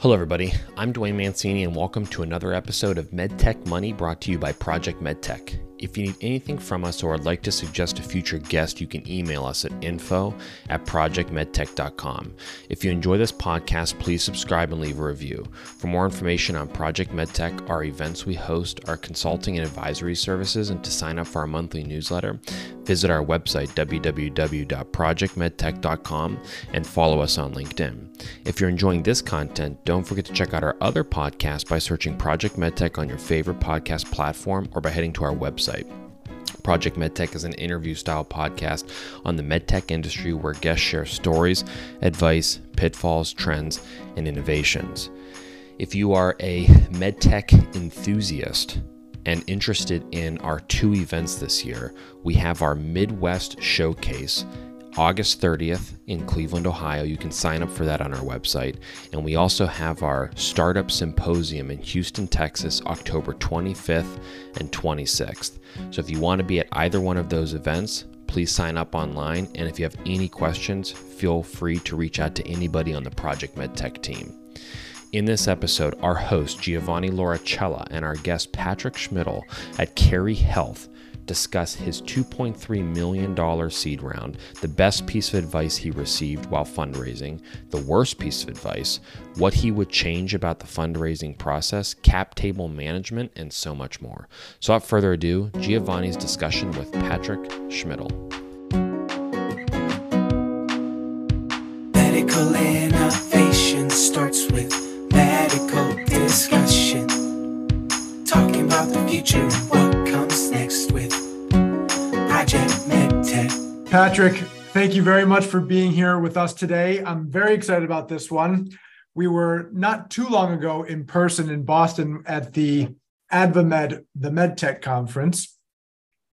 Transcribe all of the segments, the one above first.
Hello, everybody. I'm Dwayne Mancini, and welcome to another episode of MedTech Money brought to you by Project MedTech. If you need anything from us or would like to suggest a future guest, you can email us at info at projectmedtech.com. If you enjoy this podcast, please subscribe and leave a review. For more information on Project MedTech, our events we host, our consulting and advisory services, and to sign up for our monthly newsletter, visit our website, www.projectmedtech.com, and follow us on LinkedIn. If you're enjoying this content, don't forget to check out our other podcasts by searching Project MedTech on your favorite podcast platform or by heading to our website website. Project MedTech is an interview style podcast on the medtech industry where guests share stories, advice, pitfalls, trends, and innovations. If you are a medtech enthusiast and interested in our two events this year, we have our Midwest Showcase August 30th in Cleveland, Ohio. You can sign up for that on our website. And we also have our Startup Symposium in Houston, Texas, October 25th and 26th. So if you want to be at either one of those events, please sign up online. And if you have any questions, feel free to reach out to anybody on the Project MedTech team. In this episode, our host Giovanni Lauricella and our guest Patrik Schmidle at CARI Health discuss his $2.3 million seed round, the best piece of advice he received while fundraising, the worst piece of advice, what he would change about the fundraising process, cap table management, and so much more. So, without further ado, Giovanni's discussion with Patrik Schmidle. Medical Patrik, thank you very much for being here with us today. I'm very excited about this one. We were not too long ago in person in Boston at the AdvaMed, the MedTech conference.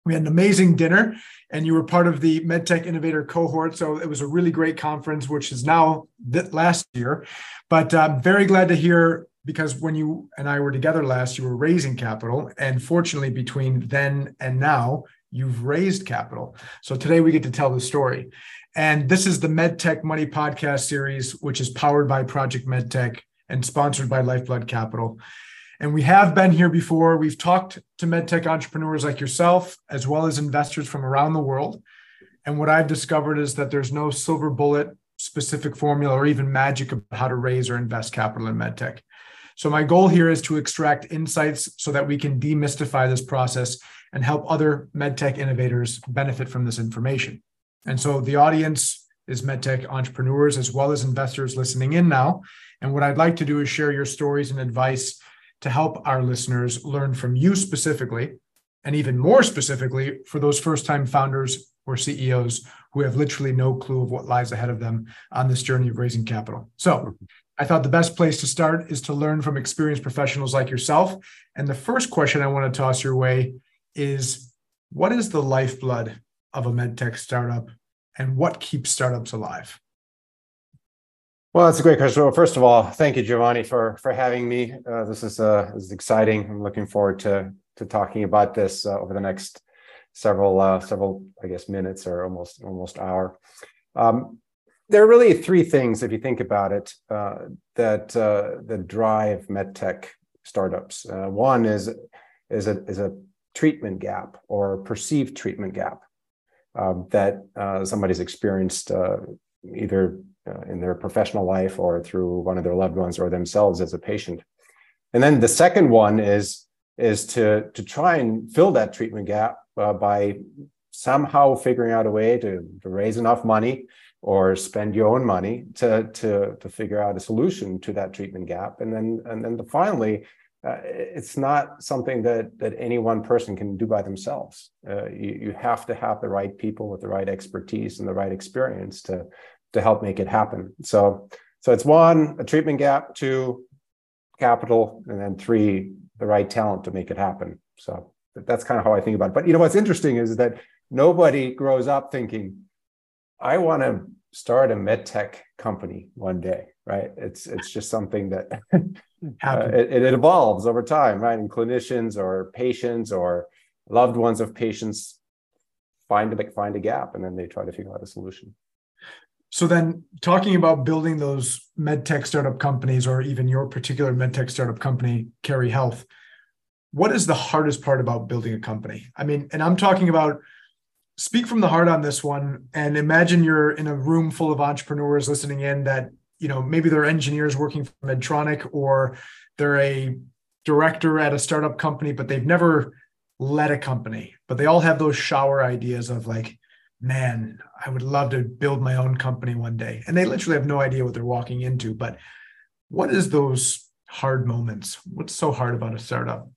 We had an amazing dinner, and you were part of the MedTech Innovator cohort. So it was a really great conference, which is now last year. But I'm very glad to hear because when you and I were together last, you were raising capital. And fortunately, between then and now, you've raised capital. So today we get to tell the story. And this is the MedTech Money podcast series, which is powered by Project MedTech and sponsored by Lifeblood Capital. And we have been here before. We've talked to MedTech entrepreneurs like yourself, as well as investors from around the world. And what I've discovered is that there's no silver bullet specific formula or even magic of how to raise or invest capital in MedTech. So my goal here is to extract insights so that we can demystify this process and help other medtech innovators benefit from this information. And so the audience is medtech entrepreneurs as well as investors listening in now. And what I'd like to do is share your stories and advice to help our listeners learn from you specifically, and even more specifically for those first time founders or CEOs who have literally no clue of what lies ahead of them on this journey of raising capital. So I thought the best place to start is to learn from experienced professionals like yourself. And the first question I want to toss your way is what is the lifeblood of a medtech startup and what keeps startups alive? Well, that's a great question. Well, first of all, thank you, Giovanni, for for having me. Uh, this is uh, this is exciting. I'm looking forward to to talking about this uh, over the next several uh, several, I guess, minutes or almost almost hour. Um, there are really three things, if you think about it, uh, that uh, that drive medtech startups. Uh, one is is a is a treatment gap or perceived treatment gap um, that uh, somebody's experienced uh, either uh, in their professional life or through one of their loved ones or themselves as a patient. And then the second one is is to to try and fill that treatment gap by somehow figuring out a way to, to raise enough money or spend your own money to to to figure out a solution to that treatment gap and then and then the, finally uh, it's not something that that any one person can do by themselves. Uh, you, you have to have the right people with the right expertise and the right experience to to help make it happen. So so it's one a treatment gap two capital and then three the right talent to make it happen. So that's kind of how i think about it. But you know what's interesting is that nobody grows up thinking I want to start a med tech company one day, right? It's it's just something that uh, it, it, evolves over time, right? And clinicians or patients or loved ones of patients find a find a gap, and then they try to figure out a solution. So then, talking about building those medtech startup companies, or even your particular medtech startup company, CARI Health, what is the hardest part about building a company? I mean, and I'm talking about speak from the heart on this one, and imagine you're in a room full of entrepreneurs listening in that you know maybe they're engineers working for Medtronic, or they're a director at a startup company, but they've never led a company, but they all have those shower ideas of like, man, I would love to build my own company one day. And they literally have no idea what they're walking into. But what is those hard moments? What's so hard about a startup?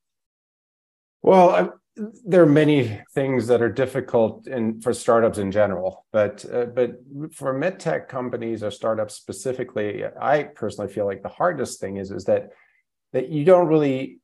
Well, there are many things that are difficult in for startups in general, but uh, but for medtech companies or startups specifically, I personally feel like the hardest thing is is that that you don't really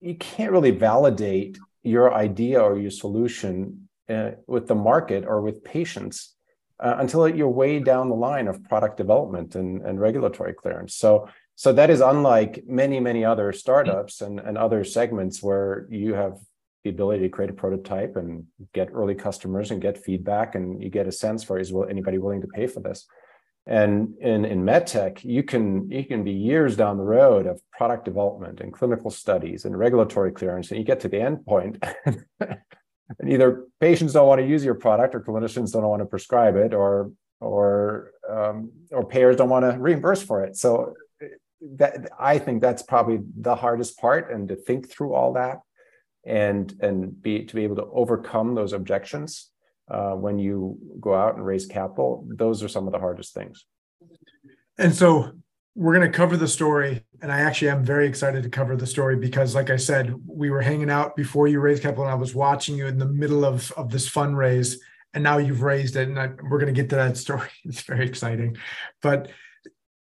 you can't really validate your idea or your solution uh, with the market or with patients uh, until you're way down the line of product development and, and regulatory clearance. So, so that is unlike many, many other startups and, and other segments where you have the ability to create a prototype and get early customers and get feedback and you get a sense for is anybody willing to pay for this and in, in medtech, you can you can be years down the road of product development and clinical studies and regulatory clearance, and you get to the end point, and either patients don't want to use your product, or clinicians don't want to prescribe it, or or um, or payers don't want to reimburse for it. So that I think that's probably the hardest part, and to think through all that, and and be to be able to overcome those objections uh, when you go out and raise capital, those are some of the hardest things. And so we're going to cover the story. And I actually am very excited to cover the story because, like I said, we were hanging out before you raised capital, and I was watching you in the middle of, of this fundraise. And now you've raised it, and I, we're going to get to that story. It's very exciting. But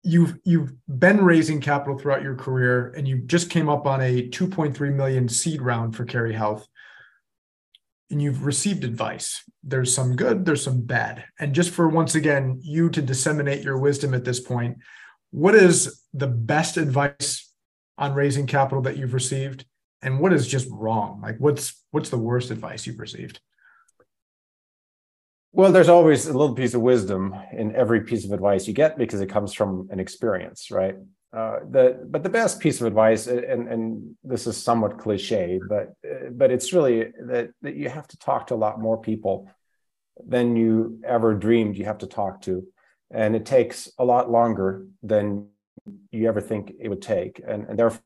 you've you've been raising capital throughout your career and you just came up on a 2.3 million seed round for CARI Health and you've received advice. There's some good, there's some bad. And just for once again, you to disseminate your wisdom at this point, what is the best advice on raising capital that you've received? And what is just wrong? Like what's what's the worst advice you've received? Well, there's always a little piece of wisdom in every piece of advice you get because it comes from an experience, right? Uh, the but the best piece of advice, and and this is somewhat cliche, but but it's really that that you have to talk to a lot more people than you ever dreamed you have to talk to, and it takes a lot longer than you ever think it would take, and and therefore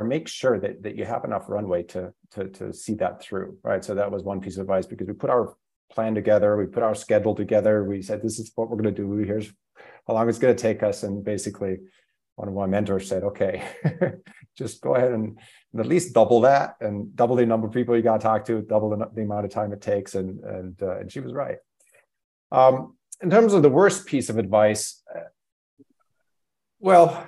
make sure that that you have enough runway to to to see that through, right? So that was one piece of advice because we put our plan together, we put our schedule together, we said this is what we're going to do. Here's how long it's going to take us, and basically one of my mentors said, okay, just go ahead and, and, at least double that and double the number of people you got to talk to, double the, the amount of time it takes. And, and, uh, and she was right. Um, in terms of the worst piece of advice, uh, well,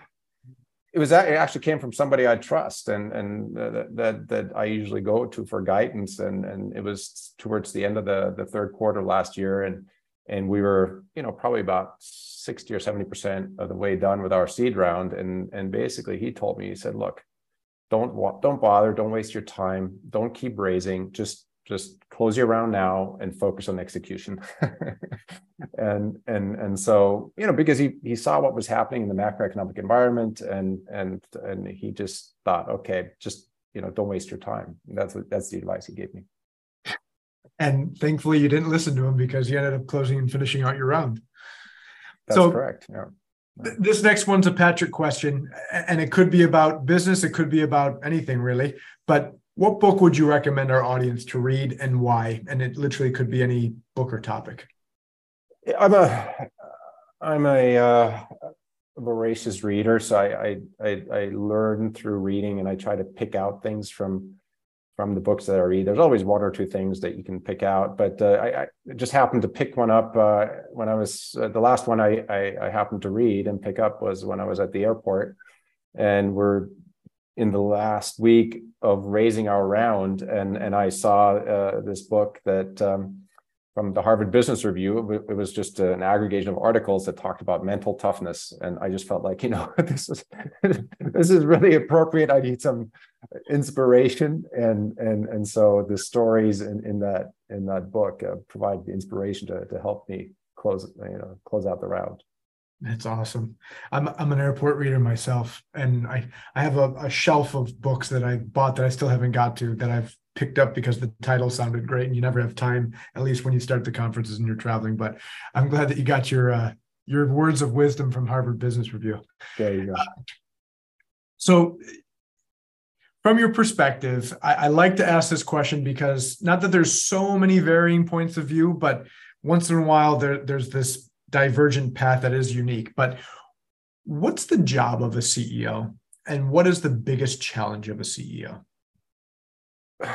it was it actually came from somebody I trust and and uh, that that I usually go to for guidance and and it was towards the end of the the third quarter last year and and we were you know probably about 60 or 70% of the way done with our seed round. And, and basically he told me, he said, look, don't, don't bother. Don't waste your time. Don't keep raising. Just, just close your round now and focus on execution. and, and, and so, you know, because he, he saw what was happening in the macroeconomic environment and, and, and he just thought, okay, just, you know, don't waste your time. That's, that's the advice he gave me. And thankfully you didn't listen to him because you ended up closing and finishing out your round. That's so correct. Yeah. This next one's a Patrik question, and it could be about business, it could be about anything really. But what book would you recommend our audience to read and why? And it literally could be any book or topic. I'm a I'm a uh, voracious reader, so I, I I I learn through reading, and I try to pick out things from from the books that I read. There's always one or two things that you can pick out, but uh, I, I, just happened to pick one up uh, when I was uh, the last one I, I, I happened to read and pick up was when I was at the airport, and we're in the last week of raising our round, and and I saw uh, this book that. Um, from the Harvard Business Review. It was just an aggregation of articles that talked about mental toughness, and I just felt like, you know, this is this is really appropriate. I need some inspiration, and and and so the stories in, in that in that book uh, provide the inspiration to to help me close you know close out the round. That's awesome. I'm I'm an airport reader myself, and I I have a, a, shelf of books that I bought that I still haven't got to that I've picked up because the title sounded great, and you never have time, at least when you start the conferences and you're traveling. But I'm glad that you got your uh, your words of wisdom from Harvard Business Review. There you go. Uh, so, from your perspective, I, I like to ask this question because not that there's so many varying points of view, but once in a while there there's this divergent path that is unique. But what's the job of a CEO and what is the biggest challenge of a CEO?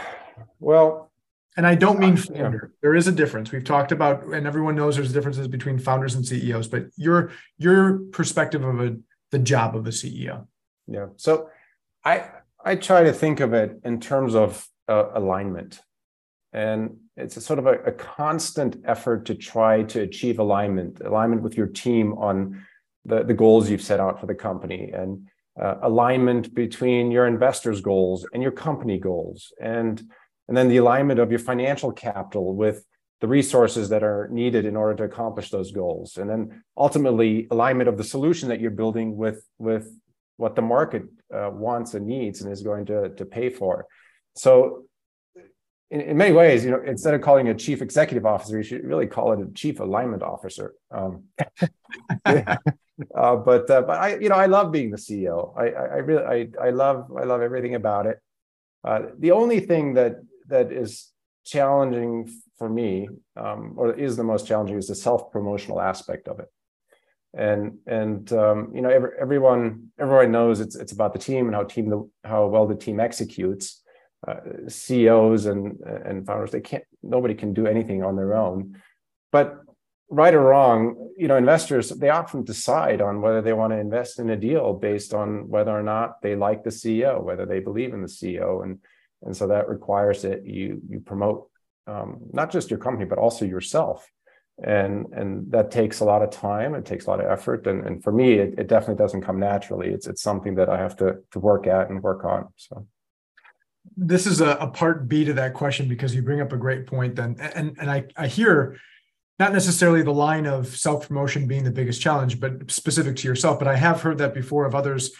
Well, and I don't mean founder. Yeah. There is a difference. We've talked about, and everyone knows there's differences between founders and CEOs. But your your perspective of a the job of a CEO. Yeah. So, I I try to think of it in terms of uh, alignment. And it's a sort of a, a, constant effort to try to achieve alignment, alignment with your team on the, the goals you've set out for the company and uh, alignment between your investors' goals and your company goals. And, and then the alignment of your financial capital with the resources that are needed in order to accomplish those goals. And then ultimately alignment of the solution that you're building with, with what the market uh, wants and needs and is going to, to pay for. So in, in, many ways, you know, instead of calling a chief executive officer, you should really call it a chief alignment officer. Um, uh, but uh, but I, you know, I love being the CEO. I I, I really I I love I love everything about it. Uh, the only thing that that is challenging for me, um, or is the most challenging, is the self promotional aspect of it. And and um, you know, every, everyone everyone knows it's it's about the team and how team the how well the team executes uh, CEOs and and founders they can't nobody can do anything on their own. But right or wrong you know investors they often decide on whether they want to invest in a deal based on whether or not they like the CEO whether they believe in the CEO and and so that requires that you you promote um, not just your company but also yourself. And and that takes a lot of time it takes a lot of effort. And, and for me it, it definitely doesn't come naturally. It's it's something that i have to to work at and work on so this is a, a, part B to that question because you bring up a great point. Then, and and I I hear not necessarily the line of self promotion being the biggest challenge, but specific to yourself. But I have heard that before of others.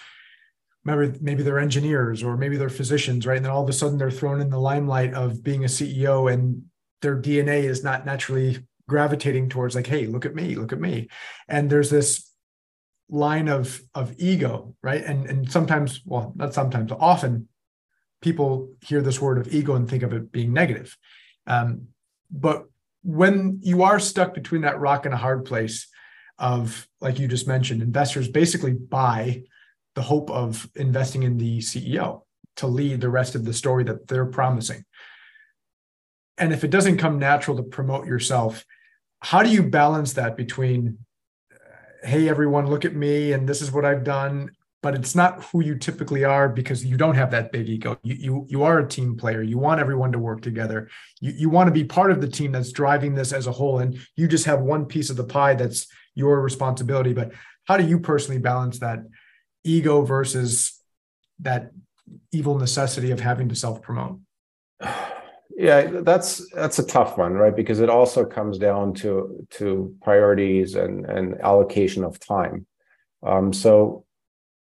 Remember, maybe they're engineers or maybe they're physicians, right? And then all of a sudden they're thrown in the limelight of being a CEO, and their DNA is not naturally gravitating towards like, hey, look at me, look at me. And there's this line of of ego, right? And and sometimes, well, not sometimes, often people hear this word of ego and think of it being negative. Um, but when you are stuck between that rock and a hard place of, like you just mentioned, investors basically buy the hope of investing in the CEO to lead the rest of the story that they're promising. And if it doesn't come natural to promote yourself, how do you balance that between, hey, everyone, look at me, and this is what I've done, but it's not who you typically are because you don't have that big ego. You you you are a team player. You want everyone to work together. You you want to be part of the team that's driving this as a whole, and you just have one piece of the pie that's your responsibility. But how do you personally balance that ego versus that evil necessity of having to self promote? Yeah, that's that's a tough one, right? Because it also comes down to to priorities and and allocation of time. Um, so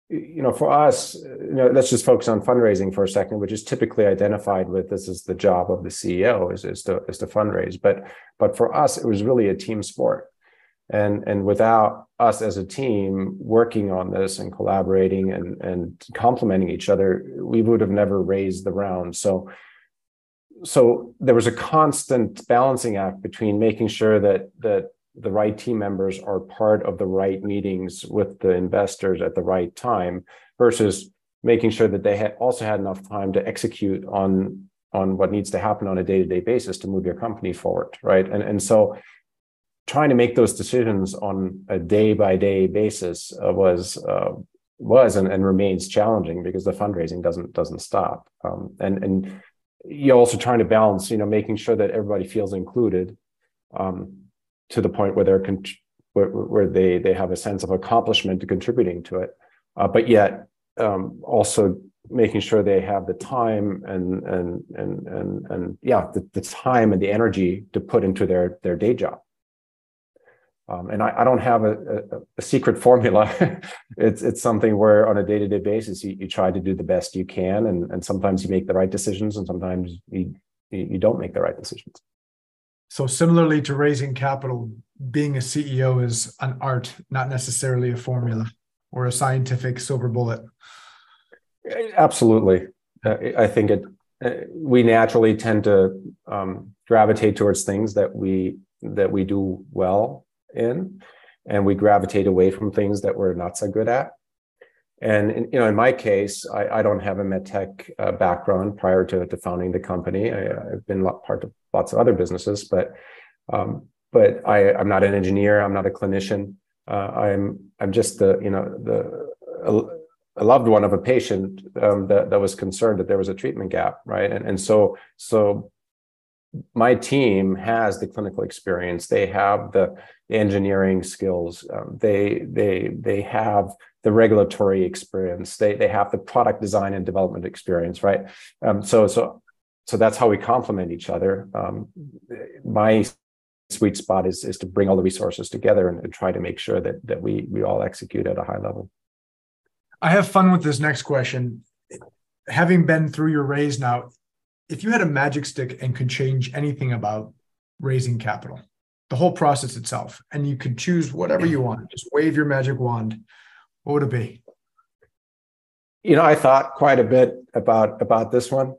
you know, for us, you know, let's just focus on fundraising for a second, which is typically identified with this is the job of the CEO is, is to is to fundraise. But but for us, it was really a team sport. And and without us as a team working on this and collaborating and and complementing each other, we would have never raised the round. So so there was a constant balancing act between making sure that that the right team members are part of the right meetings with the investors at the right time versus making sure that they had also had enough time to execute on on what needs to happen on a day-to-day basis to move your company forward right? And and so trying to make those decisions on a day-by-day basis uh, was uh, was and, and remains challenging because the fundraising doesn't doesn't stop. Um, and and you're also trying to balance you know making sure that everybody feels included um, to the point where they're con- where, where they they have a sense of accomplishment to contributing to it, uh, but yet um, also making sure they have the time and and and and and yeah the, the time and the energy to put into their their day job Um, and I, I, don't have a, a, a secret formula. it's it's something where on a day to day basis you, you try to do the best you can, and and sometimes you make the right decisions, and sometimes you you don't make the right decisions. So similarly to raising capital, being a CEO is an art, not necessarily a formula or a scientific silver bullet. Absolutely, uh, I think it. Uh, we naturally tend to um, gravitate towards things that we that we do well in, and we gravitate away from things that we're not so good at. And in, you know, in my case, I, I don't have a medtech uh, background prior to, to founding the company. I, have been part of lots of other businesses, but um, but I, I'm not an engineer. I'm not a clinician. Uh, I'm I'm just the you know the a, loved one of a patient um, that that was concerned that there was a treatment gap, right? And and so so my team has the clinical experience. They have the engineering skills. Um, they they they have the regulatory experience. They they have the product design and development experience, right? Um, so so so that's how we complement each other. Um, my sweet spot is is to bring all the resources together and, and try to make sure that that we we all execute at a high level. I have fun with this next question. Having been through your raise now, if you had a magic stick and could change anything about raising capital, the whole process itself, and you could choose whatever you want, just wave your magic wand, what would it be? You know, I thought quite a bit about about this one,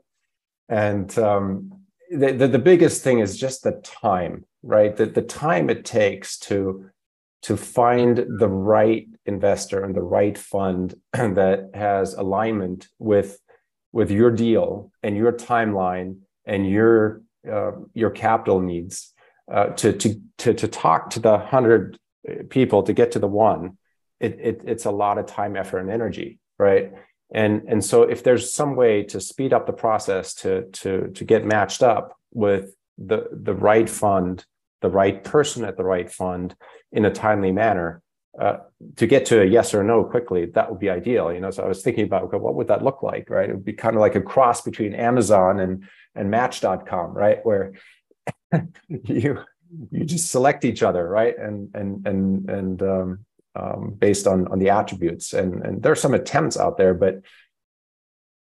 and um, the, the, the biggest thing is just the time, right? The the time it takes to to find the right investor and the right fund that has alignment with with your deal and your timeline and your uh, your capital needs uh, to to to to talk to the hundred people to get to the one it, it, it's a lot of time, effort, and energy, right? And and so if there's some way to speed up the process to to to get matched up with the the right fund, the right person at the right fund in a timely manner, uh, to get to a yes or no quickly, that would be ideal. You know, so I was thinking about okay, what would that look like, right? It would be kind of like a cross between Amazon and and Match.com, right? Where you you just select each other, right? And and and and um, um, based on on the attributes. And and there are some attempts out there, but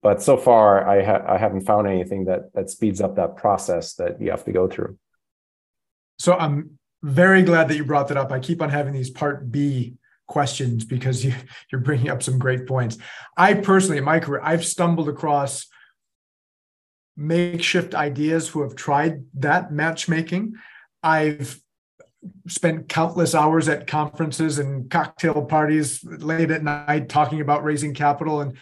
but so far I ha- I haven't found anything that that speeds up that process that you have to go through. So I'm very glad that you brought that up. I keep on having these part B questions because you, you're bringing up some great points. I personally, in my career, I've stumbled across makeshift ideas who have tried that matchmaking. I've spent countless hours at conferences and cocktail parties late at night talking about raising capital and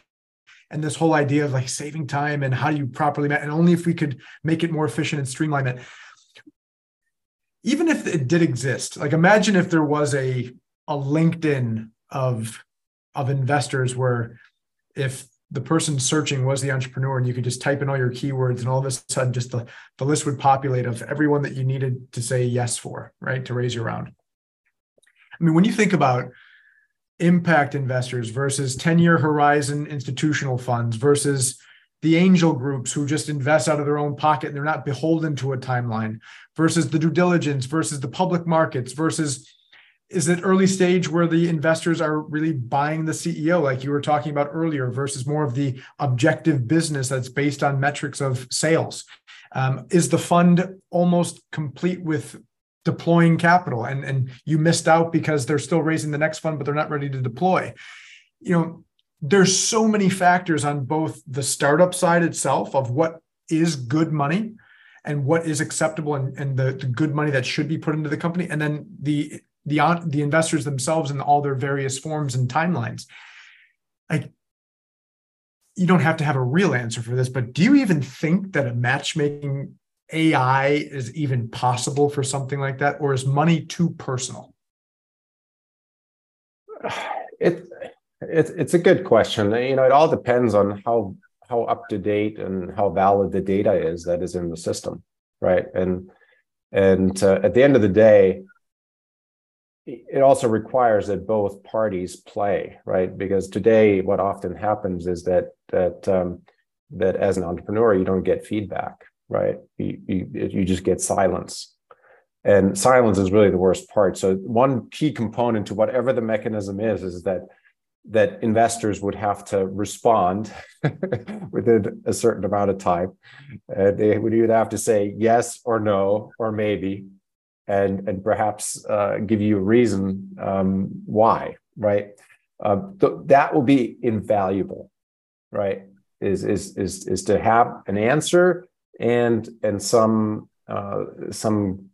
and this whole idea of like saving time and how do you properly and only if we could make it more efficient and streamline it. Even if it did exist like imagine if there was a a linkedin of of investors where if the person searching was the entrepreneur and you could just type in all your keywords and all of a sudden just the, the list would populate of everyone that you needed to say yes for right to raise your round. I mean when you think about impact investors versus 10 year horizon institutional funds versus the angel groups who just invest out of their own pocket and they're not beholden to a timeline versus the due diligence versus the public markets versus is it early stage where the investors are really buying the CEO, like you were talking about earlier, versus more of the objective business that's based on metrics of sales? Um, is the fund almost complete with deploying capital and, and you missed out because they're still raising the next fund, but they're not ready to deploy? You know, there's so many factors on both the startup side itself of what is good money and what is acceptable and, and the, the good money that should be put into the company and then the the the investors themselves in all their various forms and timelines. Like you don't have to have a real answer for this but do you even think that a matchmaking ai is even possible for something like that or is money too personal? It, it it's a good question. You know it all depends on how how up to date and how valid the data is that is in the system right? And and uh, at the end of the day it also requires that both parties play right because today what often happens is that that um, that as an entrepreneur you don't get feedback right you, you, you just get silence and silence is really the worst part. So one key component to whatever the mechanism is is that that investors would have to respond within a certain amount of time. Uh, they would either have to say yes or no or maybe, and and perhaps uh, give you a reason um, why. Right, uh, th- that will be invaluable. Right, is is is is to have an answer and and some uh, some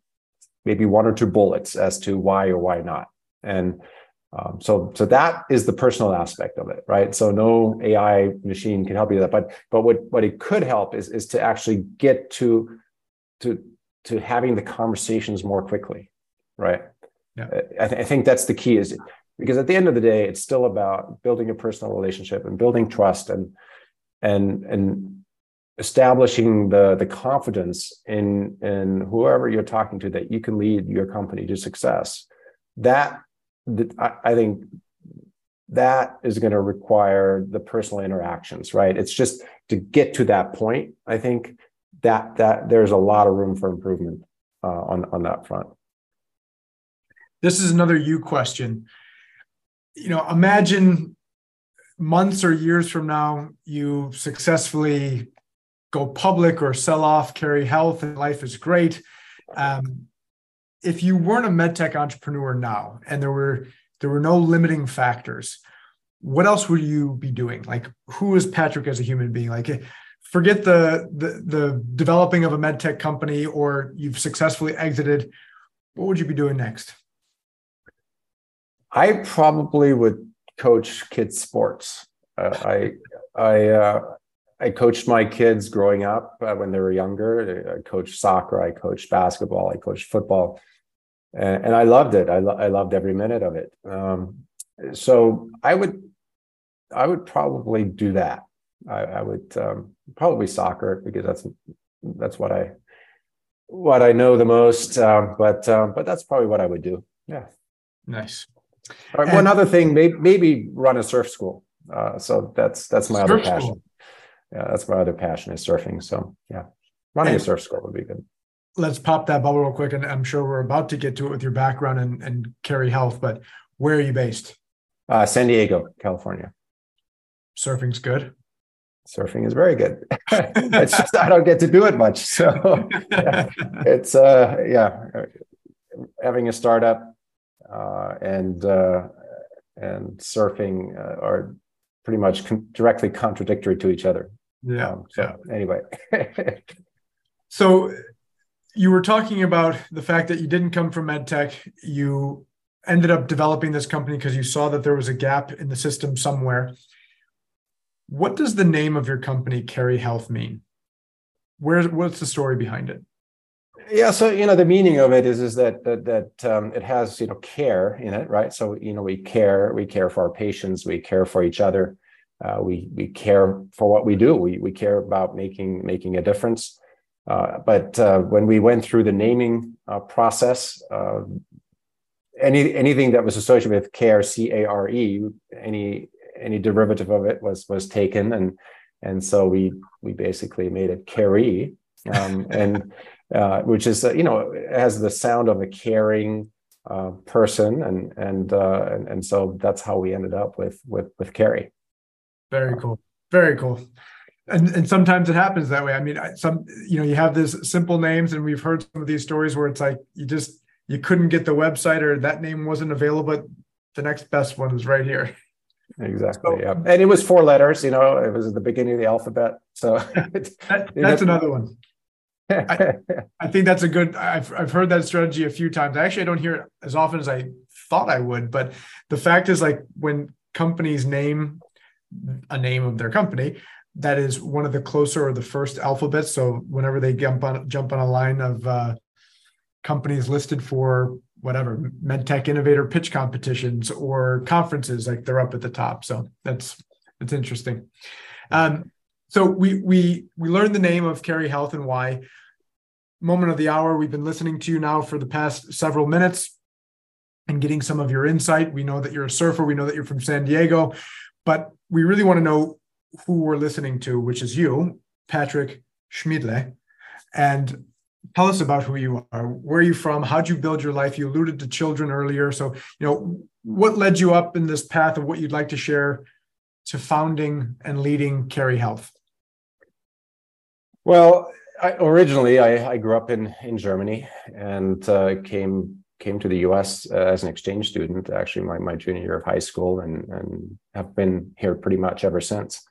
maybe one or two bullets as to why or why not, and um, so, so that is the personal aspect of it, right? So no AI machine can help you with that, but but what what it could help is is to actually get to to to having the conversations more quickly, right? Yeah. I, th- I think that's the key is because at the end of the day, it's still about building a personal relationship and building trust and and and establishing the the confidence in in whoever you're talking to that you can lead your company to success. That I, I think that is going to require the personal interactions, right? It's just to get to that point. I think that that there's a lot of room for improvement uh, on on that front. This is another you question. You know, imagine months or years from now, you successfully go public or sell off, CARI Health, and life is great. Um, if you weren't a medtech entrepreneur now and there were there were no limiting factors what else would you be doing like who is patrik as a human being like forget the the, the developing of a medtech company or you've successfully exited what would you be doing next i probably would coach kids sports uh, i i uh, I coached my kids growing up uh, when they were younger. I coached soccer, I coached basketball, I coached football and, and I loved it. I, lo- I loved every minute of it. Um, so I would, I would probably do that. I, I would um, probably soccer because that's that's what I what I know the most. Um, but um, but that's probably what I would do. Yeah. Nice. All right, one other thing, maybe, maybe run a surf school. Uh, so that's that's my other passion. School. Yeah, that's my other passion is surfing. So yeah, running and, a surf school would be good let's pop that bubble real quick. And I'm sure we're about to get to it with your background and, and CARI Health, but where are you based? Uh, San Diego, California. Surfing's good. Surfing is very good. it's just I don't get to do it much. So yeah, it's uh yeah, having a startup uh, and uh, and surfing uh, are pretty much con- directly contradictory to each other. Yeah. Um, so yeah. anyway. so you were talking about the fact that you didn't come from medtech. You ended up developing this company because you saw that there was a gap in the system somewhere. What does the name of your company, CARI Health, mean? Where's what's the story behind it? Yeah, so you know the meaning of it is is that that that um, it has you know care in it, right? So you know we care, we care for our patients, we care for each other, uh, we we care for what we do, we we care about making making a difference. Uh, but uh, when we went through the naming uh, process, uh, any anything that was associated with care, C A R E, any any derivative of it was was taken, and and so we we basically made it CARI, um, and uh, which is you know has the sound of a caring person, and and, and and so that's how we ended up with with with CARI. Very cool. Very cool and and sometimes it happens that way. I mean, some you know you have this simple names, and we've heard some of these stories where it's like you just you couldn't get the website or that name wasn't available, but the next best one is right here. Exactly. So, yeah, and it was four letters. You know, it was at the beginning of the alphabet. So that, that's another one. I, I, think that's a good. I've I've heard that strategy a few times. Actually, I don't hear it as often as I thought I would. But the fact is, like when companies name a name of their company, that is one of the closer or the first alphabets. So whenever they jump on jump on a line of uh, companies listed for whatever medtech innovator pitch competitions or conferences, like they're up at the top. So that's that's interesting. Um, so we we we learned the name of CARI Health and why. Moment of the hour. We've been listening to you now for the past several minutes and getting some of your insight. We know that you're a surfer. We know that you're from San Diego, but we really want to know who we're listening to, which is you, Patrik Schmidle, And tell us about who you are. Where are you from? How'd you build your life? You alluded to children earlier. So, you know, what led you up in this path of what you'd like to share to founding and leading CARI Health? Well, I, originally I, I, grew up in in Germany and uh, came came to the U.S. Uh, as an exchange student, actually my, my junior year of high school, and and have been here pretty much ever since.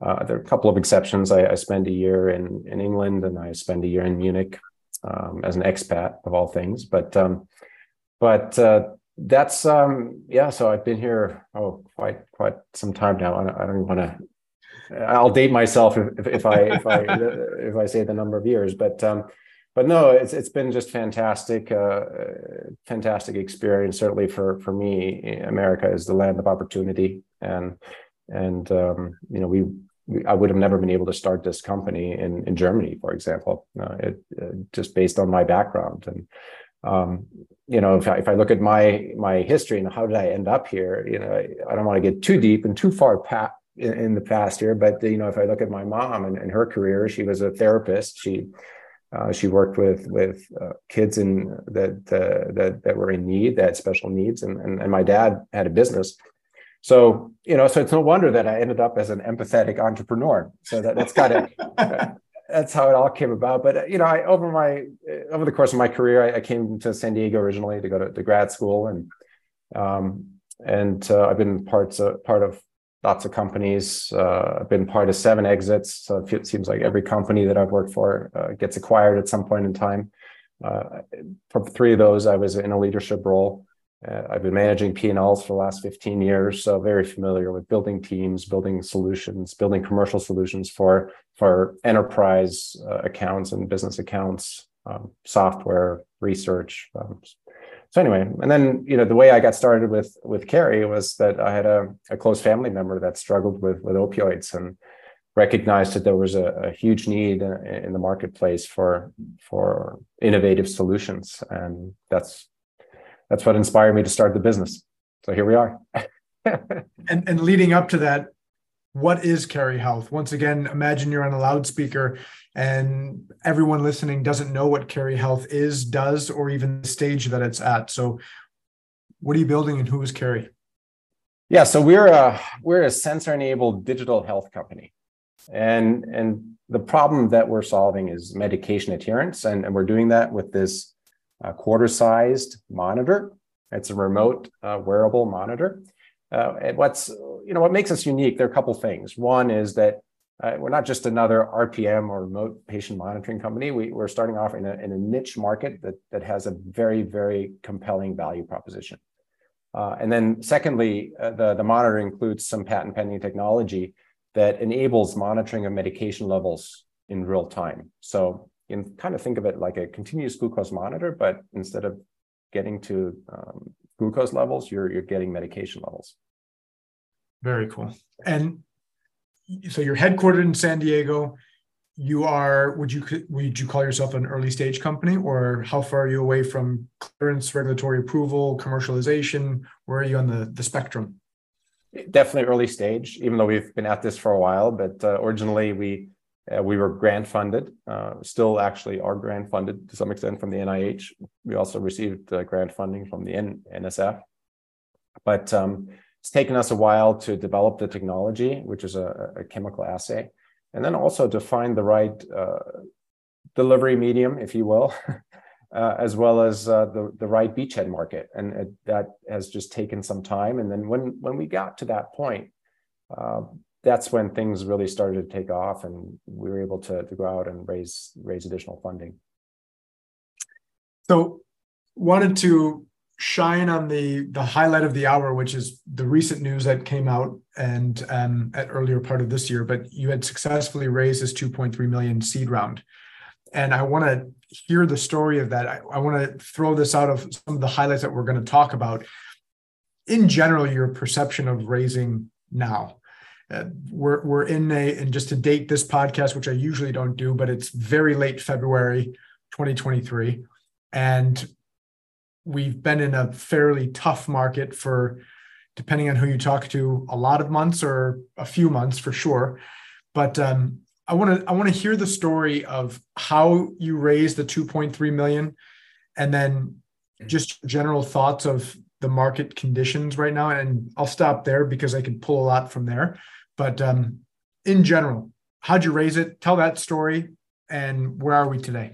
Uh, there are a couple of exceptions. I, I, spent a year in in England, and I spend a year in Munich um, as an expat of all things. But um, but uh, that's um, yeah. So I've been here oh quite quite some time now. I don't, I don't want to I'll date myself if, if I if I if I say the number of years, but um, but no, it's it's been just fantastic, uh, fantastic experience. Certainly for for me, America is the land of opportunity, and and um, you know we, I would have never been able to start this company in in Germany, for example, uh, it, uh, just based on my background and. Um, you know, if I, if I look at my my history and how did I end up here, you know, I, I don't want to get too deep and too far pa- in, in, the past here, But you know, if I look at my mom and, and her career, she was a therapist. She uh, she worked with with uh, kids in that uh, that that were in need, that special needs, and, and and my dad had a business. So you know, so it's no wonder that I ended up as an empathetic entrepreneur. So that, that's kind of that's how it all came about. But you know, I over my over the course of my career, I, I came to San Diego originally to go to, to grad school, and um, and uh, I've been parts of, part of lots of companies. Uh, I've been part of seven exits. So it seems like every company that I've worked for uh, gets acquired at some point in time. Uh, for three of those, I was in a leadership role. Uh, I've been managing P&Ls for the last 15 years, so very familiar with building teams, building solutions, building commercial solutions for, for enterprise uh, accounts and business accounts, um, software, research, um, so anyway, and then you know the way I got started with with CARI was that I had a, a close family member that struggled with with opioids and recognized that there was a, a huge need in, in, the marketplace for for innovative solutions, and that's that's what inspired me to start the business. So here we are. and and leading up to that, what is CARI Health? Once again, imagine you're on a loudspeaker and everyone listening doesn't know what CARI Health is, does, or even the stage that it's at. So, what are you building and who is CARI? Yeah, so we're a we're a sensor-enabled digital health company, and and the problem that we're solving is medication adherence, and, and we're doing that with this uh, quarter-sized monitor. It's a remote uh, wearable monitor uh, and what's you know what makes us unique? There are a couple things. One is that uh, we're not just another RPM or remote patient monitoring company. We, we're starting off in a, in a niche market that that has a very very compelling value proposition. Uh, and then secondly, uh, the the monitor includes some patent pending technology that enables monitoring of medication levels in real time. So you can kind of think of it like a continuous glucose monitor, but instead of getting to um, glucose levels, you're you're getting medication levels. Very cool. And so you're headquartered in San Diego. You are would you would you call yourself an early stage company or how far are you away from clearance, regulatory approval, commercialization? Where are you on the, the spectrum? Definitely early stage, even though we've been at this for a while. But uh, originally we uh, we were grant funded, uh, still actually are grant funded to some extent from the NIH. We also received uh, grant funding from the N- NSF. But um, it's taken us a while to develop the technology, which is a, a chemical assay, and then also to find the right uh, delivery medium, if you will, uh, as well as uh, the, the right beachhead market. And that has just taken some time. And then when, when we got to that point, that's when things really started to take off and we were able to, to go out and raise raise additional funding. So wanted to shine on the the highlight of the hour which is the recent news that came out and um, at earlier part of this year but you had successfully raised this 2.3 million seed round. And i want to hear the story of that. I, I want to throw this out of some of the highlights that we're going to talk about. In general your perception of raising now uh, we're we're in a and just to date this podcast, which I usually don't do, but it's very late February 2023, and we've been in a fairly tough market for, depending on who you talk to, a lot of months or a few months for sure. But um, I want to I want to hear the story of how you raised the 2.3 million and then just general thoughts of the market conditions right now. And I'll stop there because I can pull a lot from there but um, in general how'd you raise it tell that story and where are we today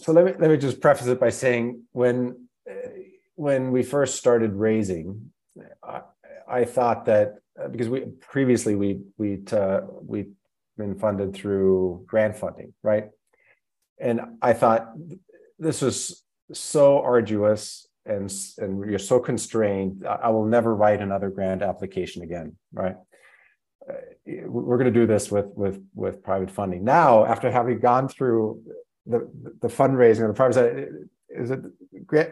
so let me let me just preface it by saying when uh, when we first started raising I, I thought that uh, because we previously we we uh, we been funded through grant funding, right? And I thought this was so arduous and and you're so constrained. I will never write another grant application again, right? Uh, we're going to do this with with with private funding now. After having gone through the the fundraising and the private side, is it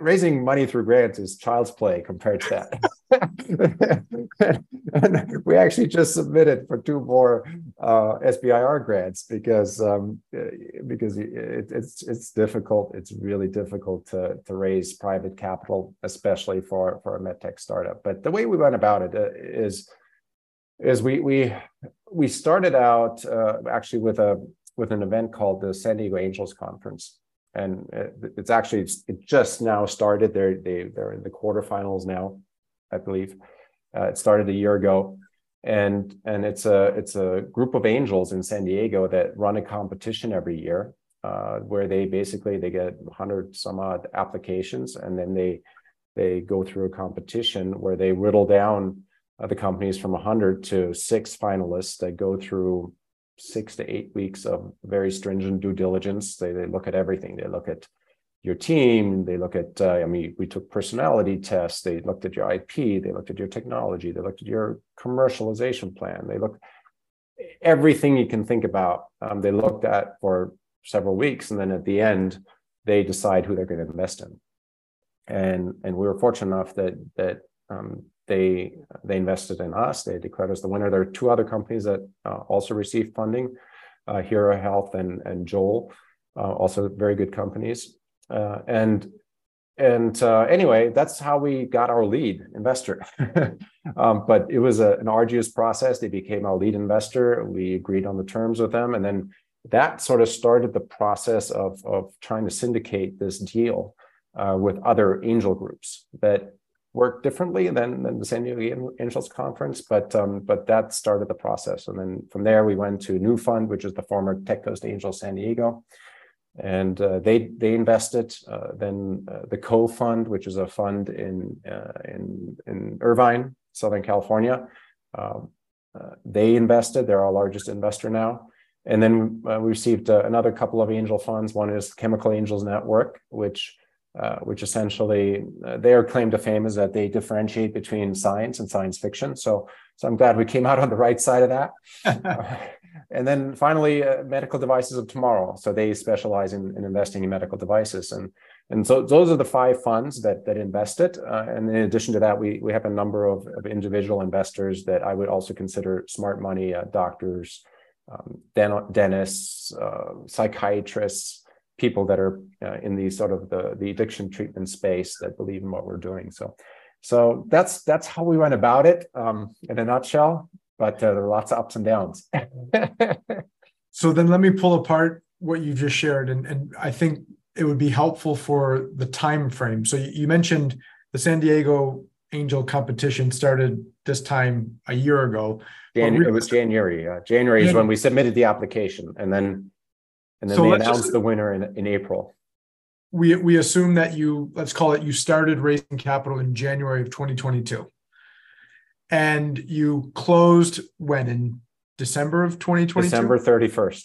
raising money through grants is child's play compared to that. we actually just submitted for two more uh, SBIR grants because um, because it, it's it's difficult. It's really difficult to to raise private capital, especially for for a medtech startup. But the way we went about it uh, is is we we we started out uh, actually with a with an event called the San Diego Angels Conference and it's actually it just now started. They're they they're in the quarterfinals now, I believe. Uh, it started a year ago, and and it's a it's a group of angels in San Diego that run a competition every year, uh, where they basically they get hundred some odd applications, and then they they go through a competition where they whittle down uh, the companies from 100 to six finalists that go through six to eight weeks of very stringent due diligence. They, they look at everything. They look at your team. They look at, uh, I mean, we took personality tests. They looked at your IP. They looked at your technology. They looked at your commercialization plan. They looked everything you can think about. Um, they looked at for several weeks, and then at the end, they decide who they're going to invest in. And and we were fortunate enough that that um, they they invested in us. They declared us the winner. There are two other companies that uh, also received funding, uh, Hero Health and and Joel, uh, also very good companies. Uh, and and uh, anyway, that's how we got our lead investor. um, but it was a, an arduous process. They became our lead investor. We agreed on the terms with them, and then that sort of started the process of of trying to syndicate this deal. Uh, with other angel groups that work differently than, than the San Diego Angels Conference, but um, but that started the process. And then from there, we went to New Fund, which is the former Tech Coast Angels San Diego, and uh, they they invested. Uh, then uh, the Co Fund, which is a fund in uh, in in Irvine, Southern California, um, uh, they invested. They're our largest investor now. And then uh, we received another couple of angel funds. One is Chemical Angels Network, which uh, which essentially uh, their claim to fame is that they differentiate between science and science fiction. So, so I'm glad we came out on the right side of that. uh, and then finally, uh, medical devices of tomorrow. So they specialize in, in, investing in medical devices, and and so those are the five funds that that invested. Uh, and in addition to that, we we have a number of, of individual investors that I would also consider smart money doctors, um, dentists, psychiatrists people that are uh, in the sort of the, the addiction treatment space that believe in what we're doing. So, so that's that's how we went about it um, in a nutshell. But uh, there are lots of ups and downs. so then let me pull apart what you just shared, and, and I think it would be helpful for the time frame. So you mentioned the San Diego Angel competition started this time a year ago. Jan- it was January. Uh, January is when we submitted the application, and then and then so they announced just, the winner in, in April. We we assume that you let's call it you started raising capital in January of 2022. And you closed when in December of 2022? December 31st.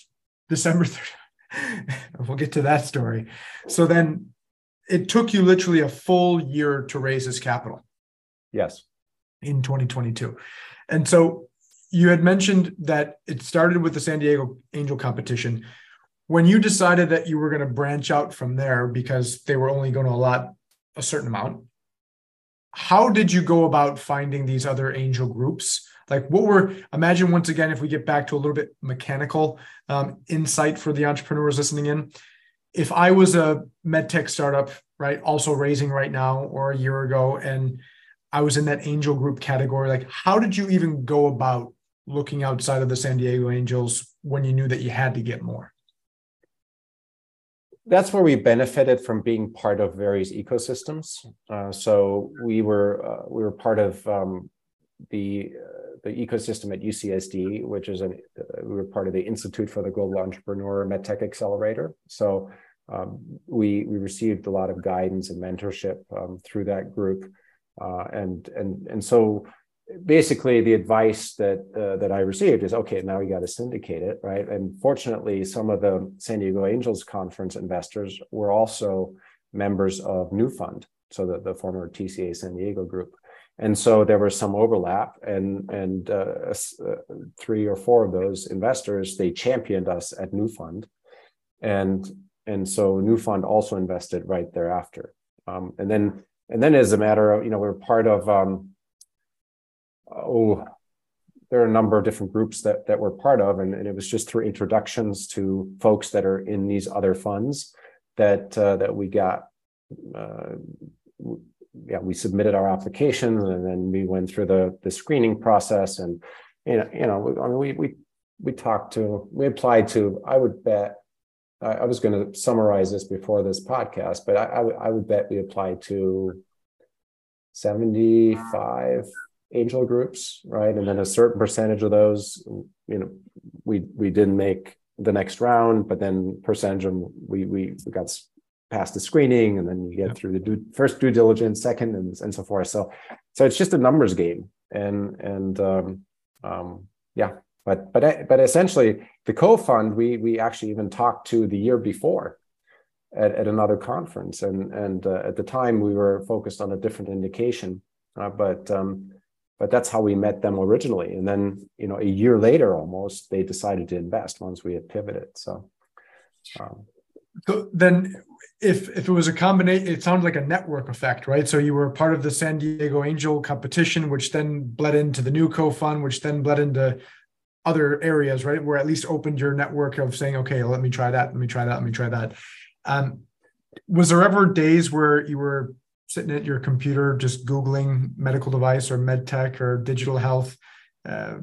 December 30th. we'll get to that story. So then it took you literally a full year to raise this capital. Yes. In 2022. And so you had mentioned that it started with the San Diego Angel competition when you decided that you were going to branch out from there because they were only going to allot a certain amount how did you go about finding these other angel groups like what were imagine once again if we get back to a little bit mechanical um, insight for the entrepreneurs listening in if i was a medtech startup right also raising right now or a year ago and i was in that angel group category like how did you even go about looking outside of the San Diego Angels when you knew that you had to get more? That's where we benefited from being part of various ecosystems. Uh, so we were uh, we were part of um, the uh, the ecosystem at UCSD, which is an uh, we were part of the Institute for the Global Entrepreneur MedTech Accelerator. So um, we we received a lot of guidance and mentorship um, through that group, uh, and and and so basically the advice that uh, that I received is okay now you got to syndicate it right? And fortunately some of the San Diego Angels conference investors were also members of Nufund so the, the former TCA San Diego group. And so there was some overlap and and uh, uh, three or four of those investors they championed us at Nufund. And and so Nufund also invested right thereafter. Um, and then and then as a matter of you know we we're part of um, oh, there are a number of different groups that that we're part of, and, and it was just through introductions to folks that are in these other funds that uh, that we got. Uh, yeah, we submitted our applications, and then we went through the the screening process, and you know, you know, I mean, we we we talked to, we applied to. I would bet. I, I was going to summarize this before this podcast, but I, I would bet we applied to seventy five angel groups, right? And then a certain percentage of those, you know, we we didn't make the next round, but then percentage of we we, we got past the screening, and then you get through the due, first due diligence, second, and and so forth. So so it's just a numbers game, and and um, um, yeah, but but but essentially the co-fund we we actually even talked to the year before at, at another conference, and and uh, at the time we were focused on a different indication, uh, but um, but that's how we met them originally. And then you know a year later almost they decided to invest once we had pivoted. So um, so then if if it was a combination it sounds like a network effect right? So you were part of the san diego angel competition which then bled into the new co-fund which then bled into other areas right? Where at least opened your network of saying okay let me try that let me try that let me try that. Um, was there ever days where you were sitting at your computer just googling medical device or med tech or digital health uh,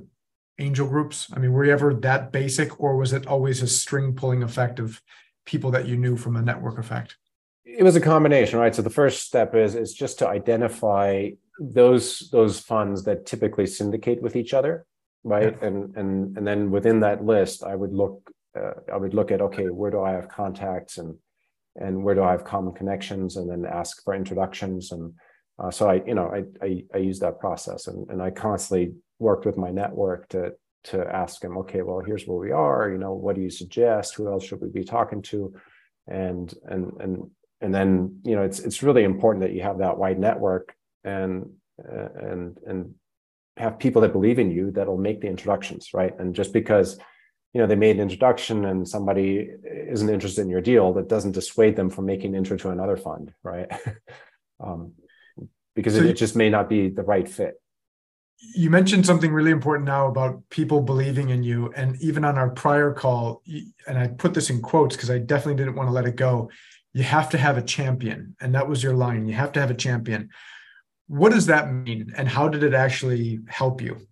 angel groups? I mean were you ever that basic or was it always a string pulling effect of people that you knew from a network effect? It was a combination right? So the first step is is just to identify those those funds that typically syndicate with each other right? Yeah. and and and then within that list i would look uh, i would look at okay where do i have contacts and and where do I have common connections, and then ask for introductions. And uh, so I, you know, I, I, I use that process, and and I constantly worked with my network to to ask them, okay, well, here's where we are. You know, what do you suggest? Who else should we be talking to? And and and and then you know, it's it's really important that you have that wide network and and and have people that believe in you that'll make the introductions, right? And just because you know they made an introduction and somebody isn't interested in your deal that doesn't dissuade them from making an intro to another fund right? Um, because so it, it just may not be the right fit. You mentioned something really important now about people believing in you. And even on our prior call and i put this in quotes because i definitely didn't want to let it go. You have to have a champion and that was your line. You have to have a champion. What does that mean and how did it actually help you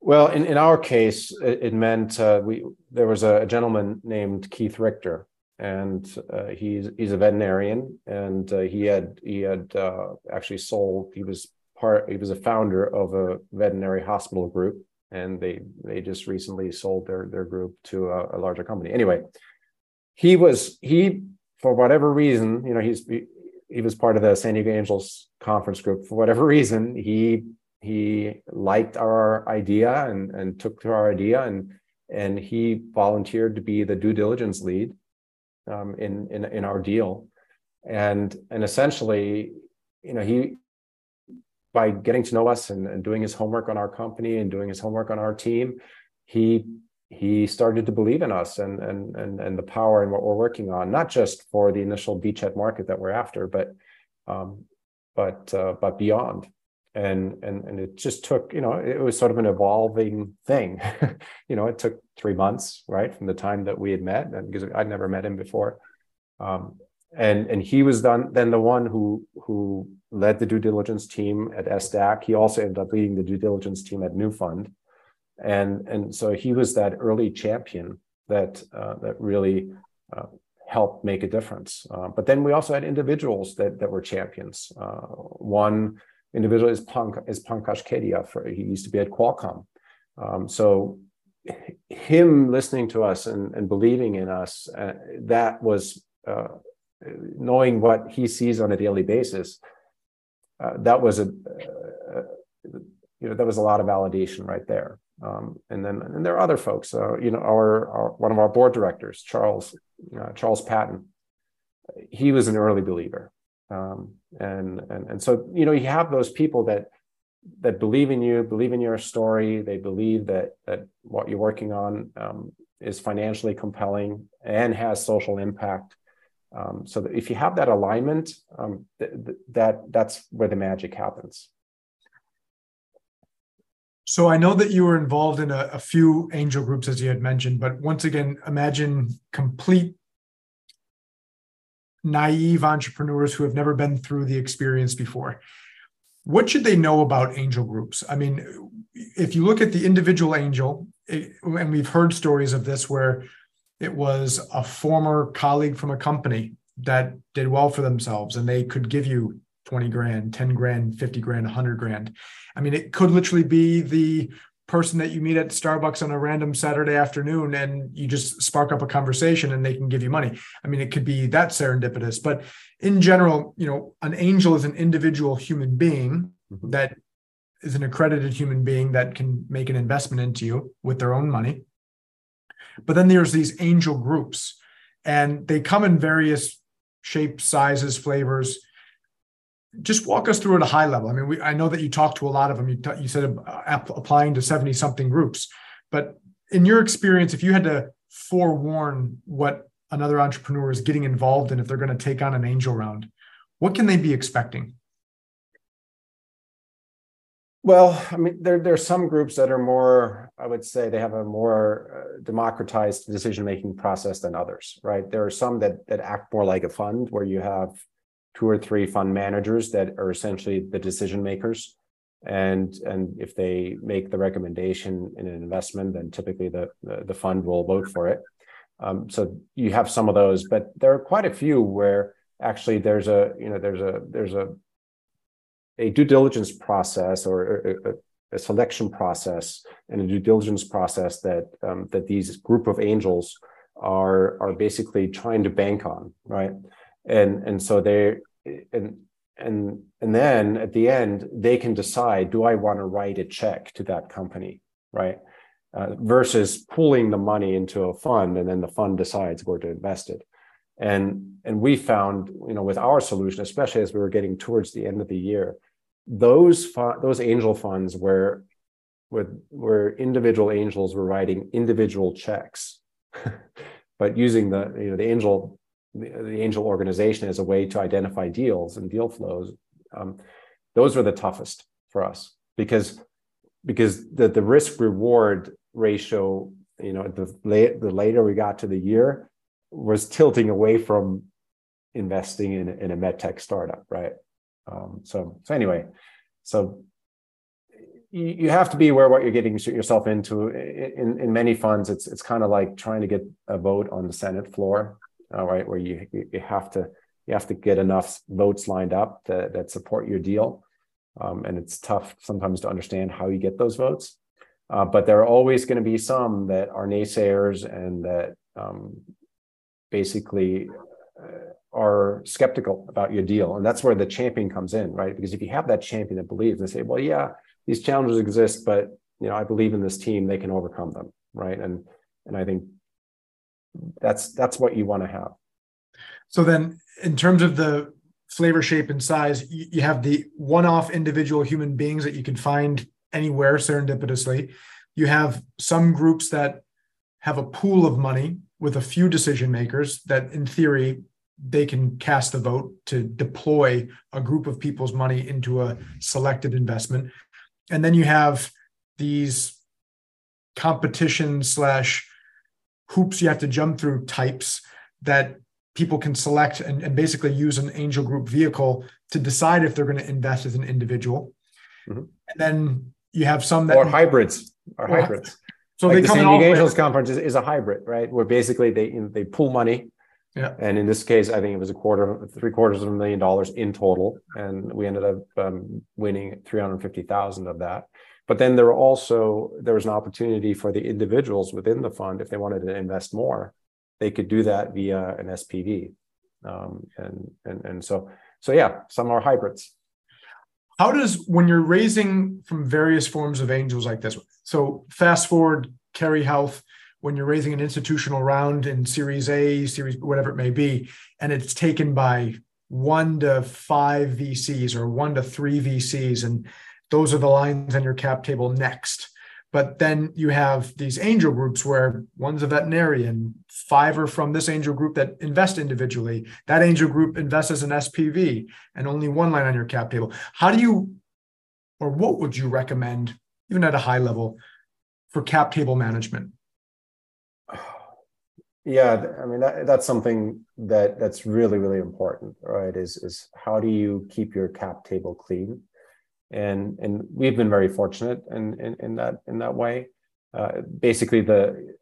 well, in, in our case, it, it meant uh, we there was a, gentleman named Keith Richter, and uh, he's he's a veterinarian, and uh, he had he had uh, actually sold. He was part. He was a founder of a veterinary hospital group, and they they just recently sold their their group to a, a larger company. Anyway, he was he for whatever reason, you know, he's he, he was part of the San Diego Angels conference group. For whatever reason, he he liked our idea and, and took to our idea and and he volunteered to be the due diligence lead um, in, in in our deal. And and essentially you know he by getting to know us and, and doing his homework on our company and doing his homework on our team he he started to believe in us and and and, and the power and what we're working on not just for the initial beachhead market that we're after but um, but uh, but beyond and and and it just took you know it was sort of an evolving thing you know it took three months right from the time that we had met because i'd never met him before um, and and he was done then the one who who led the due diligence team at SDAC. He also ended up leading the due diligence team at Nufund and and so he was that early champion that uh, that really uh, helped make a difference. Uh, but then we also had individuals that that were champions. Uh, one individual is Pank is Pankaj Kedia. For, he used to be at Qualcomm. Um, so him listening to us and, and believing in us, uh, that was uh, knowing what he sees on a daily basis. Uh, that was a, uh, you know, that was a lot of validation right there. Um, and then, and there are other folks. Uh, you know, our, our, one of our board directors, Charles uh, Charles Patton, he was an early believer. Um, and and and so you know, you have those people that that believe in you, believe in your story. They believe that that what you're working on um, is financially compelling and has social impact. Um, so if you have that alignment, um, th- th- that that's where the magic happens. So I know that you were involved in a, a few angel groups, as you had mentioned, but once again, imagine complete naive entrepreneurs who have never been through the experience before what should they know about angel groups? I mean, if you look at the individual angel, it, and we've heard stories of this where it was a former colleague from a company that did well for themselves and they could give you 20 grand, 10 grand, 50 grand, 100 grand. I mean, it could literally be the person that you meet at Starbucks on a random Saturday afternoon and you just spark up a conversation and they can give you money. I mean, it could be that serendipitous, but in general, you know, an angel is an individual human being mm-hmm. that is an accredited human being that can make an investment into you with their own money. But then there's these angel groups and they come in various shapes, sizes, flavors just walk us through at a high level. I mean, we, I know that you talked to a lot of them. You, t- you said uh, applying to 70 something groups, but in your experience, if you had to forewarn what another entrepreneur is getting involved in if they're going to take on an angel round, what can they be expecting? Well, I mean, there, there are some groups that are more, I would say they have a more uh, democratized decision making process than others, right? There are some that, that act more like a fund where you have two or three fund managers that are essentially the decision makers. And, and if they make the recommendation in an investment, then typically the, the, the fund will vote for it. Um, so you have some of those, but there are quite a few where actually there's a, you know, there's a, there's a, a due diligence process or a, a selection process and a due diligence process that um, that these group of angels are are basically trying to bank on, right? And and so they and and and then at the end they can decide do i want to write a check to that company right? Uh, versus pooling the money into a fund and then the fund decides where to invest it. And and we found you know with our solution especially as we were getting towards the end of the year those fu- those angel funds where with where individual angels were writing individual checks but using the you know the angel the, angel organization as a way to identify deals and deal flows um, those were the toughest for us because because the, the risk reward ratio you know the, late, the later we got to the year was tilting away from investing in, in a medtech startup right? Um, so so anyway so you, you have to be aware what you're getting yourself into. In, in many funds it's it's kind of like trying to get a vote on the senate floor all right, where you you have to you have to get enough votes lined up that, that support your deal, um, and it's tough sometimes to understand how you get those votes. Uh, but there are always going to be some that are naysayers and that um, basically uh, are skeptical about your deal, and that's where the champion comes in, right? Because if you have that champion that believes and say, "Well, yeah, these challenges exist, but you know, I believe in this team; they can overcome them," right? And and I think that's that's what you want to have. So then in terms of the flavor shape and size you have the one-off individual human beings that you can find anywhere serendipitously. You have some groups that have a pool of money with a few decision makers that in theory they can cast the vote to deploy a group of people's money into a selected investment. And then you have these competition slash hoops you have to jump through types that people can select and, and basically use an angel group vehicle to decide if they're going to invest as an individual. Mm-hmm. And then you have some that or hybrids or hybrids. So like the San Diego Angels conference is, is, a hybrid, right? Where basically they you know, they pool money. Yeah. And in this case, I think it was a quarter, three quarters of a million dollars in total, and we ended up um, winning three hundred fifty thousand of that. But then there were also there was an opportunity for the individuals within the fund if they wanted to invest more, they could do that via an SPV, um, and and and so so yeah, some are hybrids. How does when you're raising from various forms of angels like this? So fast forward, CARI Health, when you're raising an institutional round in Series A, Series whatever it may be, and it's taken by one to five VCs or one to three VCs, and those are the lines on your cap table next. But then you have these angel groups where one's a veterinarian, five are from this angel group that invest individually. That angel group invests as an SPV and only one line on your cap table. How do you, or what would you recommend, even at a high level, for cap table management? Yeah, I mean that, that's something that that's really really important, right? Is is how do you keep your cap table clean? And and we've been very fortunate in in, in that in that way. Uh, basically, the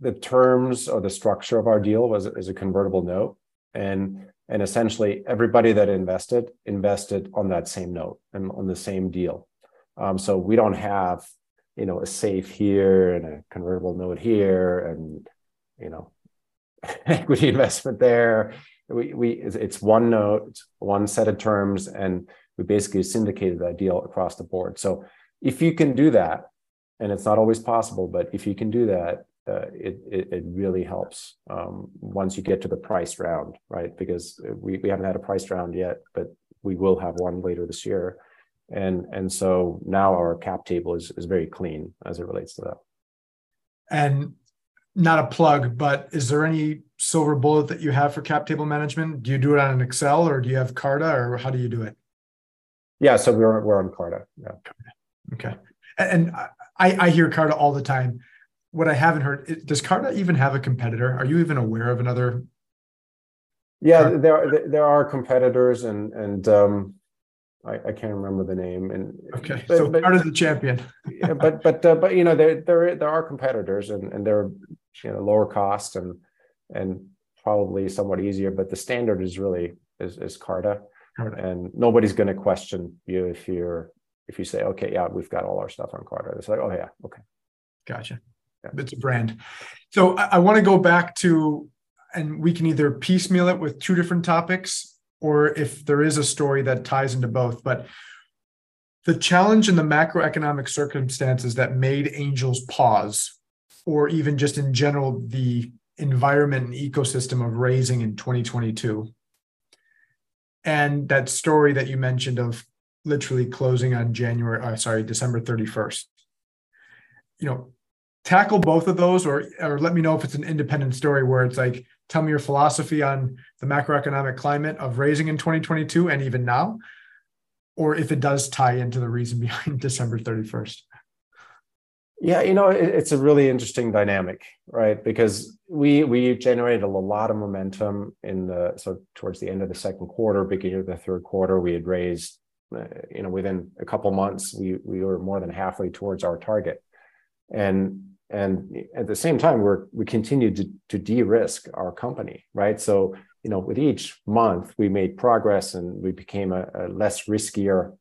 the terms or the structure of our deal was is a convertible note, and and essentially everybody that invested invested on that same note and on the same deal. Um, so we don't have you know a safe here and a convertible note here and you know equity investment there. We we it's one note, one set of terms, and we basically syndicated that deal across the board. So if you can do that, and it's not always possible, but if you can do that, uh, it, it, it really helps um, once you get to the price round, right? Because we, we haven't had a price round yet, but we will have one later this year, and and so now our cap table is is very clean as it relates to that. And not a plug, but is there any silver bullet that you have for cap table management? Do you do it on an Excel or do you have Carta or how do you do it? Yeah, so we're we're on Carta. Yeah. Okay. And I I hear Carta all the time. What I haven't heard does Carta even have a competitor? Are you even aware of another? Yeah, there are there are competitors, and and um, I, I can't remember the name. And okay, but, so but, Carta's the champion. yeah, but but uh, but you know there there there are competitors, and and they're you know lower cost and and probably somewhat easier. But the standard is really is is Carta and nobody's going to question you if you're if you say okay yeah we've got all our stuff on carta it's like oh yeah okay. Gotcha. Yeah. it's a brand. So i, I want to go back to and we can either piecemeal it with two different topics or if there is a story that ties into both but the challenge in the macroeconomic circumstances that made angels pause or even just in general the environment and ecosystem of raising in 2022 and that story that you mentioned of literally closing on January, uh, sorry, December 31st. You know, tackle both of those or or let me know if it's an independent story where it's like tell me your philosophy on the macroeconomic climate of raising in 2022 and even now or if it does tie into the reason behind December 31st. Yeah, you know, it, it's a really interesting dynamic, right? Because we we generated a lot of momentum in the so towards the end of the second quarter, beginning of the third quarter, we had raised, uh, you know, within a couple months, we we were more than halfway towards our target, and and at the same time, we're we continued to to de-risk our company, right? So you know, with each month, we made progress and we became a, a less riskier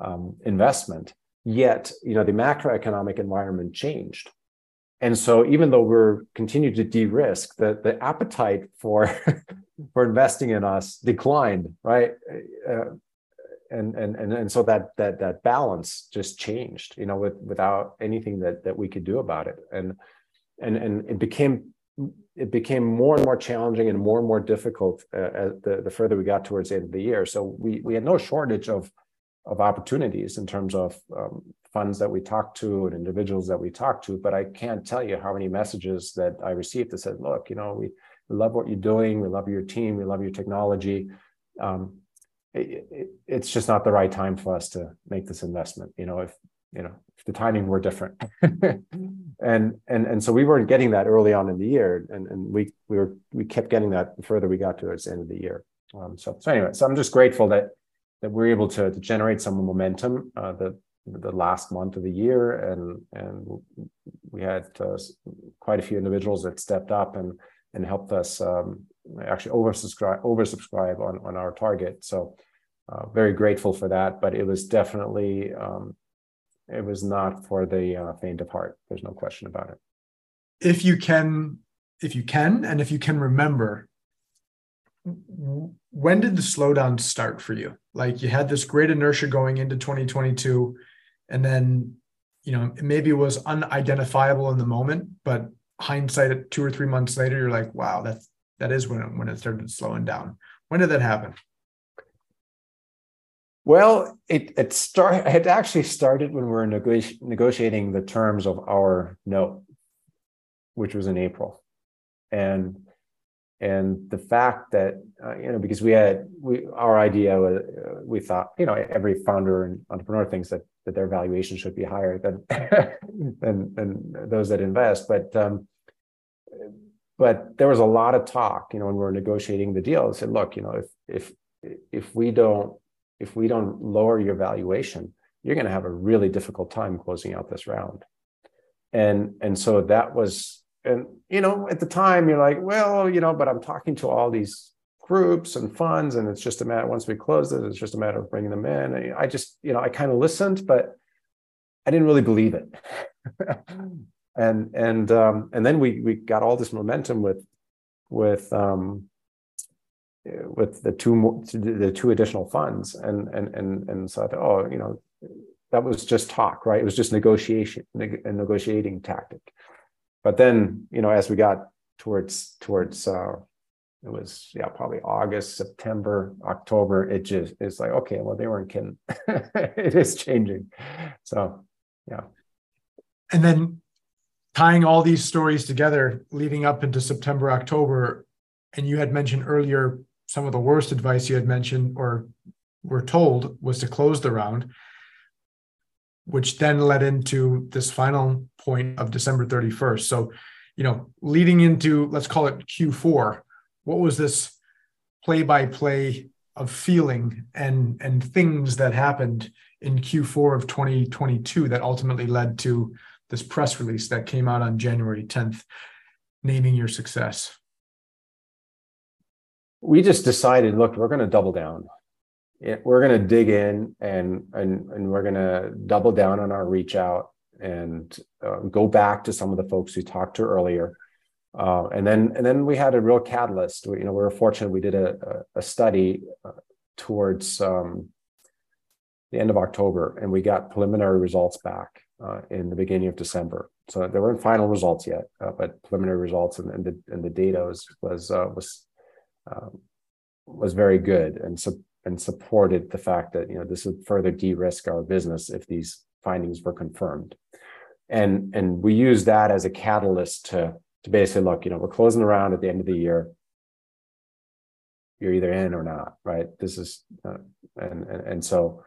um, investment Yet, you know, the macroeconomic environment changed. And so even though we're continued to de-risk, the, the appetite for for investing in us declined, right? Uh, and, and and and so that that that balance just changed, you know, with without anything that that we could do about it. And and and it became it became more and more challenging and more and more difficult uh, the, the further we got towards the end of the year. So we we had no shortage of of opportunities in terms of um, funds that we talk to and individuals that we talk to. But I can't tell you how many messages that I received that said, "Look, you know, we, we love what you're doing. We love your team. We love your technology. Um, it, it, it's just not the right time for us to make this investment. You know, if you know if the timing were different and and and so we weren't getting that early on in the year and and we we were we kept getting that the further we got towards the end of the year um, so so anyway so i'm just grateful that that we're able to, to generate some momentum uh, the the last month of the year and and we had uh, quite a few individuals that stepped up and and helped us um, actually oversubscribe oversubscribe on on our target so uh, very grateful for that but it was definitely um, it was not for the uh, faint of heart. There's no question about it. If you can, if you can, and if you can remember, when did the slowdown start for you? Like you had this great inertia going into 2022, and then you know maybe it was unidentifiable in the moment, but hindsight at two or three months later, you're like, wow, that's that is when it, when it started slowing down. When did that happen? Well, it it start it actually started when we were negoti- negotiating the terms of our note, which was in April, and and the fact that uh, you know because we had we our idea was uh, we thought you know every founder and entrepreneur thinks that that their valuation should be higher than than than those that invest, but um, but there was a lot of talk you know when we were negotiating the deal. I said, look, you know if if if we don't if we don't lower your valuation, you're going to have a really difficult time closing out this round. And and so that was and you know at the time you're like well you know but I'm talking to all these groups and funds and it's just a matter once we close it it's just a matter of bringing them in. I just you know I kind of listened but I didn't really believe it. and and um, and then we we got all this momentum with with um, with the two more, the two additional funds and and and and so I thought, oh you know that was just talk right it was just negotiation a negotiating tactic but then you know as we got towards towards uh it was yeah probably august september october it just it's like okay well they weren't kidding. It is changing. So yeah. And then tying all these stories together leading up into september october and you had mentioned earlier some of the worst advice you had mentioned or were told was to close the round, which then led into this final point of December 31st. So, you know, leading into, let's call it Q4, what was this play by play of feeling and, and things that happened in Q4 of 2022 that ultimately led to this press release that came out on January 10th, naming your success? we just decided, look, we're going to double down. We're going to dig in and and and we're going to double down on our reach out and uh, go back to some of the folks we talked to earlier. Uh, and then and then we had a real catalyst. We, you know, we were fortunate. We did a a, study uh, towards um, the end of October, and we got preliminary results back uh, in the beginning of December. So there weren't final results yet, uh, but preliminary results and, and the and the data was was uh, was was very good and su- and supported the fact that you know this would further de-risk our business if these findings were confirmed. And and we use that as a catalyst to to basically look you know we're closing around at the end of the year. You're either in or not right? This is uh, and, and and so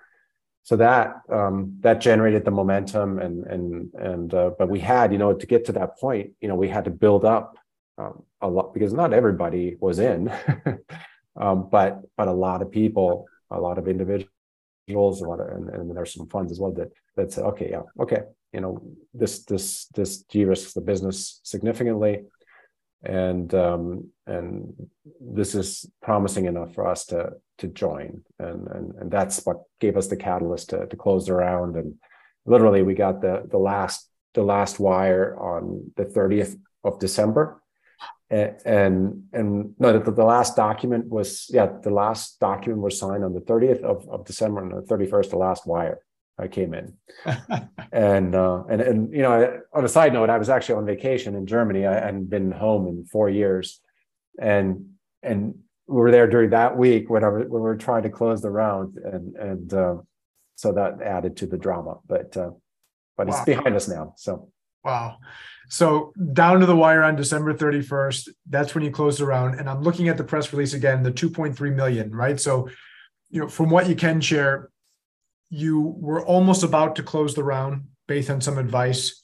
so that um, that generated the momentum and and and uh, but we had you know to get to that point you know we had to build up um, a lot because not everybody was in, um, but but a lot of people, a lot of individuals, a lot of and, and there's some funds as well that that said, okay, yeah, okay, you know, this this this de-risks the business significantly, and um, and this is promising enough for us to to join, and and and that's what gave us the catalyst to to close the round, and literally we got the the last the last wire on the 30th of December and and no the, the last document was yeah the last document was signed on the 30th of, of december and the 31st the last wire i came in. And uh and and you know on a side note i was actually on vacation in germany. I hadn't been home in four years. And and we were there during that week when, I, when we were trying to close the round and and uh, so that added to the drama but uh but wow. it's behind us now so wow so down to the wire on December 31st, that's when you closed around. And I'm looking at the press release again, the 2.3 million, right? So, you know, from what you can share, you were almost about to close the round based on some advice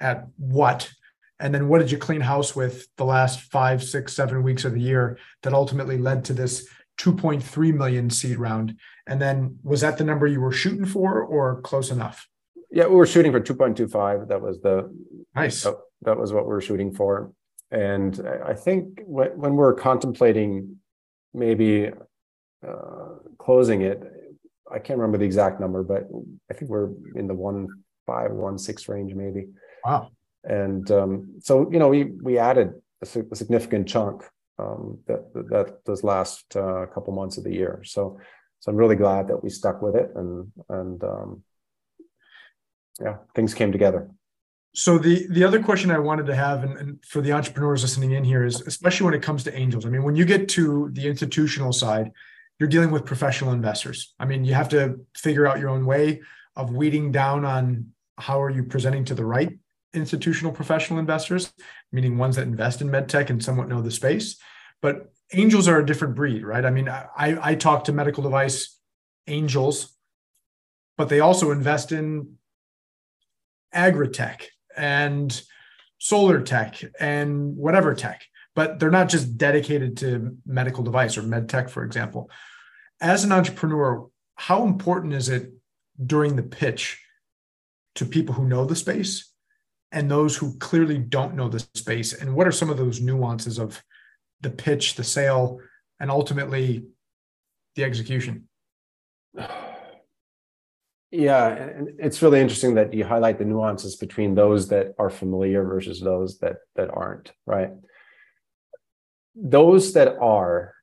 at what and then what did you clean house with the last five six seven weeks of the year that ultimately led to this 2.3 million seed round and then was that the number you were shooting for or close enough yeah we were shooting for 2.25 that was the nice. that, that was what we were shooting for. And i think when, when we're contemplating maybe uh, closing it i can't remember the exact number but i think we're in the one five one six range maybe. Wow. And um, so you know we we added a, a significant chunk um, that that those last uh, couple months of the year. So so I'm really glad that we stuck with it and and um, yeah, things came together. So the the other question I wanted to have, and, and, for the entrepreneurs listening in here, is especially when it comes to angels. I mean, when you get to the institutional side, you're dealing with professional investors. I mean, you have to figure out your own way of weeding down on how are you presenting to the right institutional professional investors, meaning ones that invest in medtech and somewhat know the space. But angels are a different breed, right? I mean, I, I talk to medical device angels, but they also invest in agri-tech and solar tech and whatever tech, but they're not just dedicated to medical device or med tech, for example. As an entrepreneur, how important is it during the pitch to people who know the space and those who clearly don't know the space? And what are some of those nuances of the pitch, the sale, and ultimately the execution? Yeah, and it's really interesting that you highlight the nuances between those that are familiar versus those that that aren't, right? Those that are,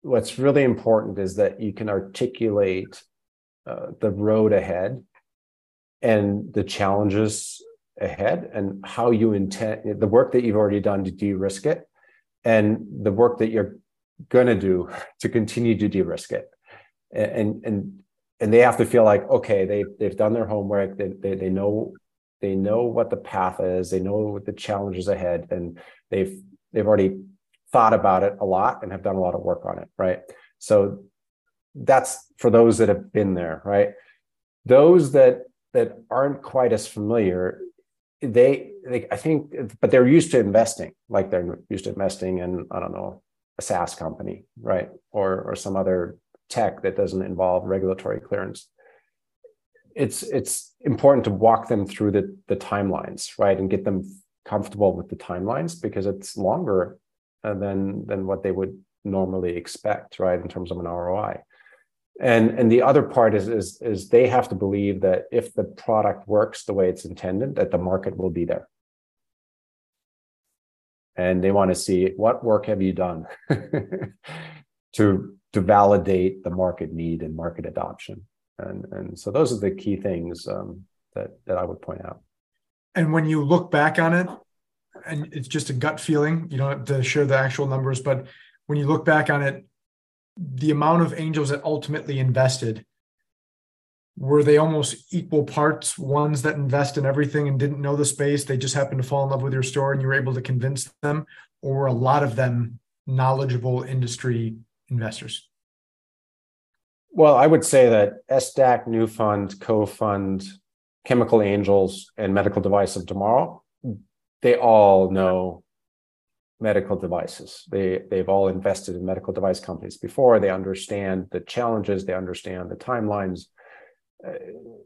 what's really important is that you can articulate uh, the road ahead and the challenges ahead and how you intend the work that you've already done to de-risk it and the work that you're going to do to continue to de-risk it and and and they have to feel like okay they they've done their homework. They, they they know they know what the path is. They know what the challenges ahead. And they've they've already thought about it a lot and have done a lot of work on it right? So that's for those that have been there right? Those that that aren't quite as familiar they, they i think but they're used to investing like they're used to investing in i don't know a saas company right? Or or some other tech that doesn't involve regulatory clearance it's it's important to walk them through the the timelines right and get them comfortable with the timelines because it's longer uh, than than what they would normally expect right in terms of an roi and and the other part is is is they have to believe that if the product works the way it's intended that the market will be there. And they want to see what work have you done to to validate the market need and market adoption. And and so those are the key things um, that that i would point out. And when you look back on it and it's just a gut feeling you don't have to share the actual numbers but when you look back on it the amount of angels that ultimately invested were they almost equal parts ones that invest in everything and didn't know the space? They just happened to fall in love with your store and you were able to convince them? Or a lot of them knowledgeable industry investors well i would say that SDAC, Nufund cofund chemical angels and medical device of tomorrow they all know medical devices. They they've all invested in medical device companies before. They understand the challenges. They understand the timelines. Uh,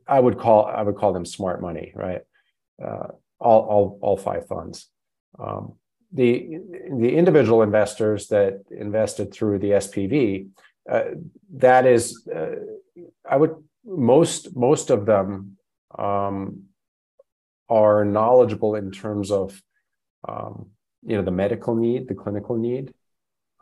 I would call I would call them smart money, right? Uh, all all all five funds. Um, the the individual investors that invested through the SPV, uh, that is, uh, I would most most of them um, are knowledgeable in terms of um, you know the medical need, the clinical need.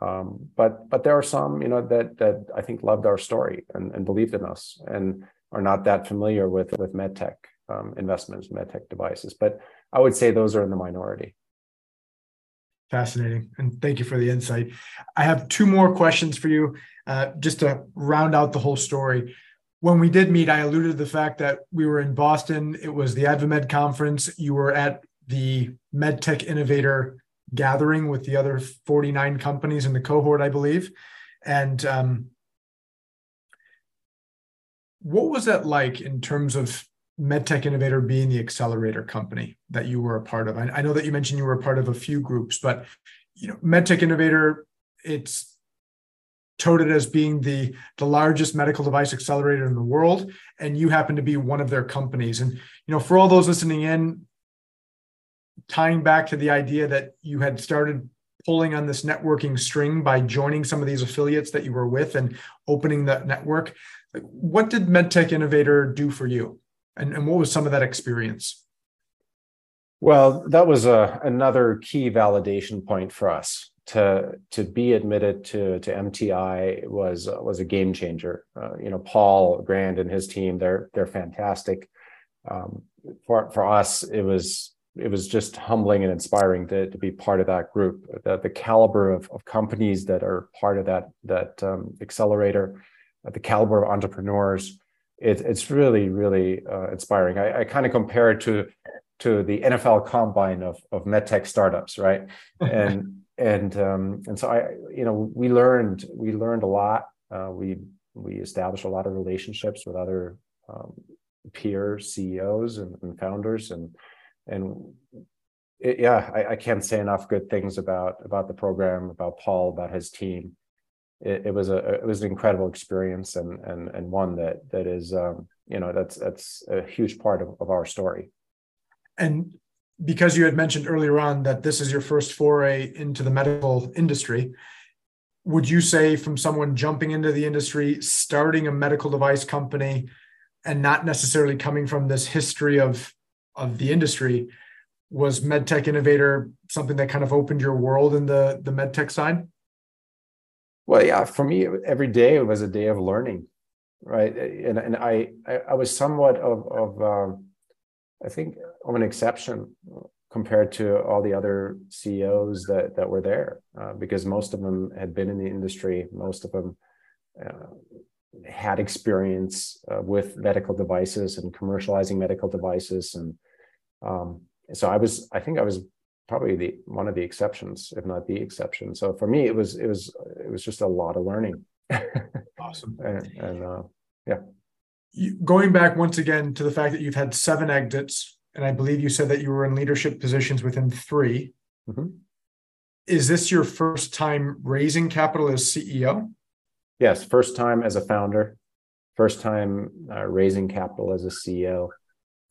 Um, but but there are some you know that that I think loved our story and, and believed in us and are not that familiar with with medtech um, investments, medtech devices. But I would say those are in the minority. Fascinating, and thank you for the insight. I have two more questions for you, uh, just to round out the whole story. When we did meet, I alluded to the fact that we were in Boston. It was the AdvaMed conference. You were at the MedTech Innovator gathering with the other 49 companies in the cohort, I believe. And um, what was that like in terms of MedTech Innovator being the accelerator company that you were a part of? I, I know that you mentioned you were a part of a few groups, but you know, MedTech Innovator, it's touted as being the the largest medical device accelerator in the world and you happen to be one of their companies and you know for all those listening in tying back to the idea that you had started pulling on this networking string by joining some of these affiliates that you were with and opening that network what did medtech innovator do for you and, and what was some of that experience well that was a, another key validation point for us to to be admitted to to MTI was was a game changer. Uh, you know, Paul Grand and his team they're they're fantastic. Um, for for us, it was it was just humbling and inspiring to, to be part of that group. The, the caliber of, of companies that are part of that that um, accelerator, uh, the caliber of entrepreneurs, it, it's really really uh, inspiring. I, I kind of compare it to to the NFL combine of of medtech startups, right? And and um, and so I, you know, we learned we learned a lot. Uh, we we established a lot of relationships with other um, peer CEOs and, and, founders, and and it, yeah, I, I, can't say enough good things about about the program, about Paul, about his team. It, it was a it was an incredible experience, and and and one that that is um, you know that's that's a huge part of, of our story. And because you had mentioned earlier on that this is your first foray into the medical industry, would you say from someone jumping into the industry, starting a medical device company, and not necessarily coming from this history of of the industry, was MedTech Innovator something that kind of opened your world in the the MedTech side? Well, yeah, for me, every day was a day of learning, right? And and I I, was somewhat of of um, I think of an exception compared to all the other CEOs that that were there, uh, because most of them had been in the industry. Most of them uh, had experience uh, with medical devices and commercializing medical devices, and um, so I was. I think I was probably the one of the exceptions, if not the exception. So for me, it was it was it was just a lot of learning. awesome. and, and uh, yeah going back once again to the fact that you've had seven exits, and I believe you said that you were in leadership positions within 3 mm-hmm. Is this your first time raising capital as CEO? Yes, first time as a founder, first time uh, raising capital as a CEO,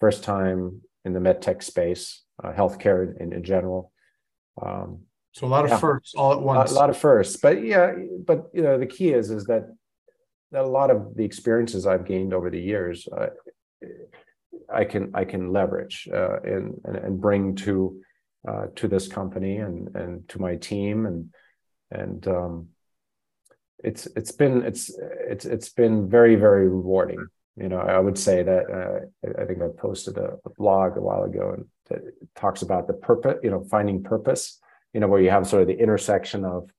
first time in the medtech space, uh, healthcare in, in general. Um, so a lot of yeah, firsts all at once. A lot of firsts, but yeah, but you know the key is is that that a lot of the experiences I've gained over the years, uh, I can I can leverage uh, and, and, and bring to uh, to this company and and to my team and and um, it's it's been it's it's it's been very very rewarding. You know, I would say that uh, I think I posted a, a blog a while ago and that talks about the purpose. You know, finding purpose. You know, where you have sort of the intersection of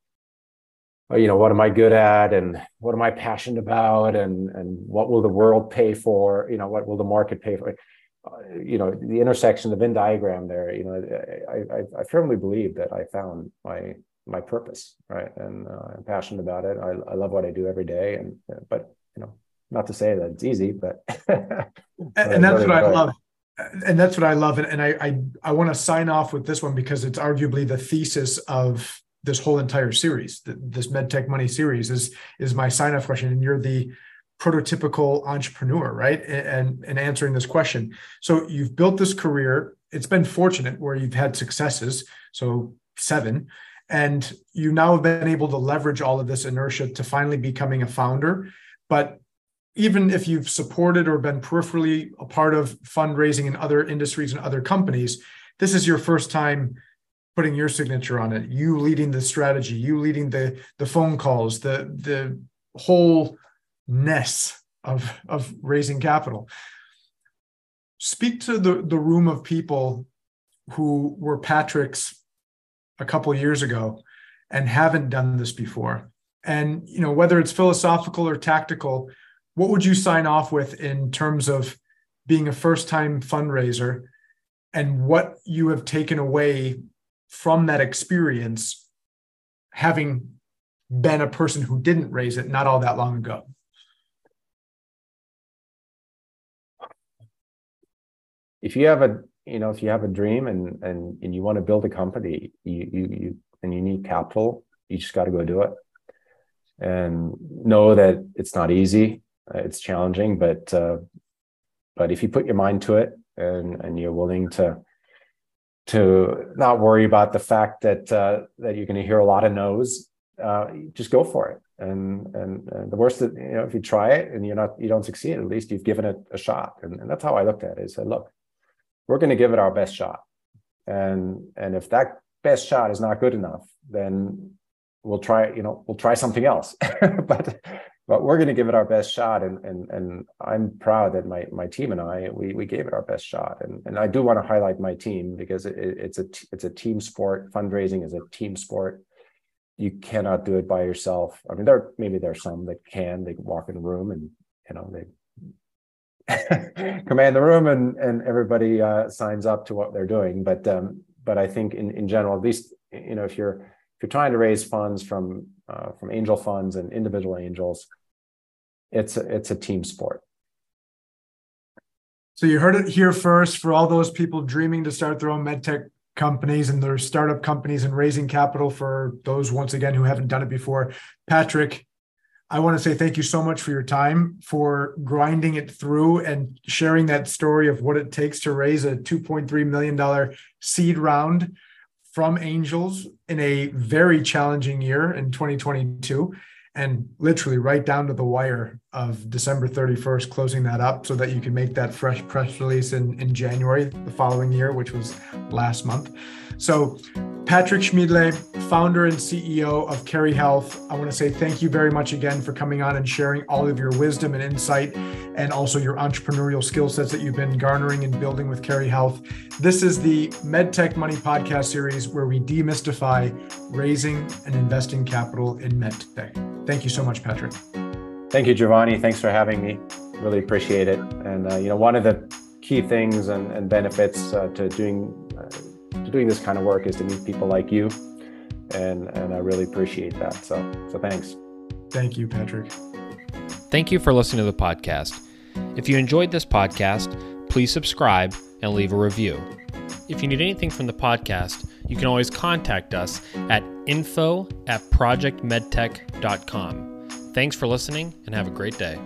uh, you know what am i good at and what am i passionate about and and what will the world pay for you know what will the market pay for you know the intersection the venn diagram there you know I, I, I firmly believe that i found my my purpose right and uh, i'm passionate about it I, I love what i do every day and but you know not to say that it's easy but and, that's what i love and that's what i love and, and i i, I want to sign off with this one because it's arguably the thesis of this whole entire series, this MedTech Money series is is my sign off question, and you're the prototypical entrepreneur, right? And and answering this question. So you've built this career. It's been fortunate where you've had successes. So seven, and you now have been able to leverage all of this inertia to finally becoming a founder. But even if you've supported or been peripherally a part of fundraising in other industries and other companies, this is your first time putting your signature on it. You leading the strategy you leading the the phone calls the the whole ness of of raising capital. Speak to the the room of people who were patrik's a couple years ago and haven't done this before. And you know whether it's philosophical or tactical what would you sign off with in terms of being a first time fundraiser and what you have taken away from that experience, having been a person who didn't raise it not all that long ago? if you have a you know if you have a dream and and and you want to build a company, you you you and you need capital, you just got to go do it, and know that it's not easy, it's challenging, but uh, but if you put your mind to it and and you're willing to to not worry about the fact that uh, that you're going to hear a lot of no's, uh, just go for it. And, and, and the worst that you know, if you try it and you're not you don't succeed, at least you've given it a shot. And, and that's how I looked at it. I said, look, we're going to give it our best shot, and and if that best shot is not good enough, then we'll try you know we'll try something else. but but we're going to give it our best shot and and and I'm proud that my my team and I we we gave it our best shot. And and I do want to highlight my team because it, it's a it's a team sport. Fundraising is a team sport. You cannot do it by yourself. I mean there maybe there's some that can. They can walk in a room and you know they command the room and and everybody uh, signs up to what they're doing. But um but I think in in general at least you know if you're if you're trying to raise funds from uh, from angel funds and individual angels it's a, it's a team sport. So you heard it here first for all those people dreaming to start their own medtech companies and their startup companies and raising capital for those once again who haven't done it before. Patrik, I want to say thank you so much for your time, for grinding it through and sharing that story of what it takes to raise a $2.3 million seed round from angels in a very challenging year in 2022 and literally right down to the wire of December 31st, closing that up so that you can make that fresh press release in, in January the following year, which was last month. So, Patrik Schmidle, founder and CEO of CARI Health, I want to say thank you very much again for coming on and sharing all of your wisdom and insight and also your entrepreneurial skill sets that you've been garnering and building with CARI Health. This is the MedTech Money podcast series where we demystify raising and investing capital in MedTech. Thank you so much, Patrik. Thank you, Giovanni. Thanks for having me. Really appreciate it. And uh, you know, one of the key things and, and benefits uh, to doing uh, doing this kind of work is to meet people like you, and and I really appreciate that. So so thanks. Thank you, Patrik. Thank you for listening to the podcast. If you enjoyed this podcast, please subscribe and leave a review. If you need anything from the podcast, you can always contact us at info at projectmedtech.com. Thanks for listening and have a great day.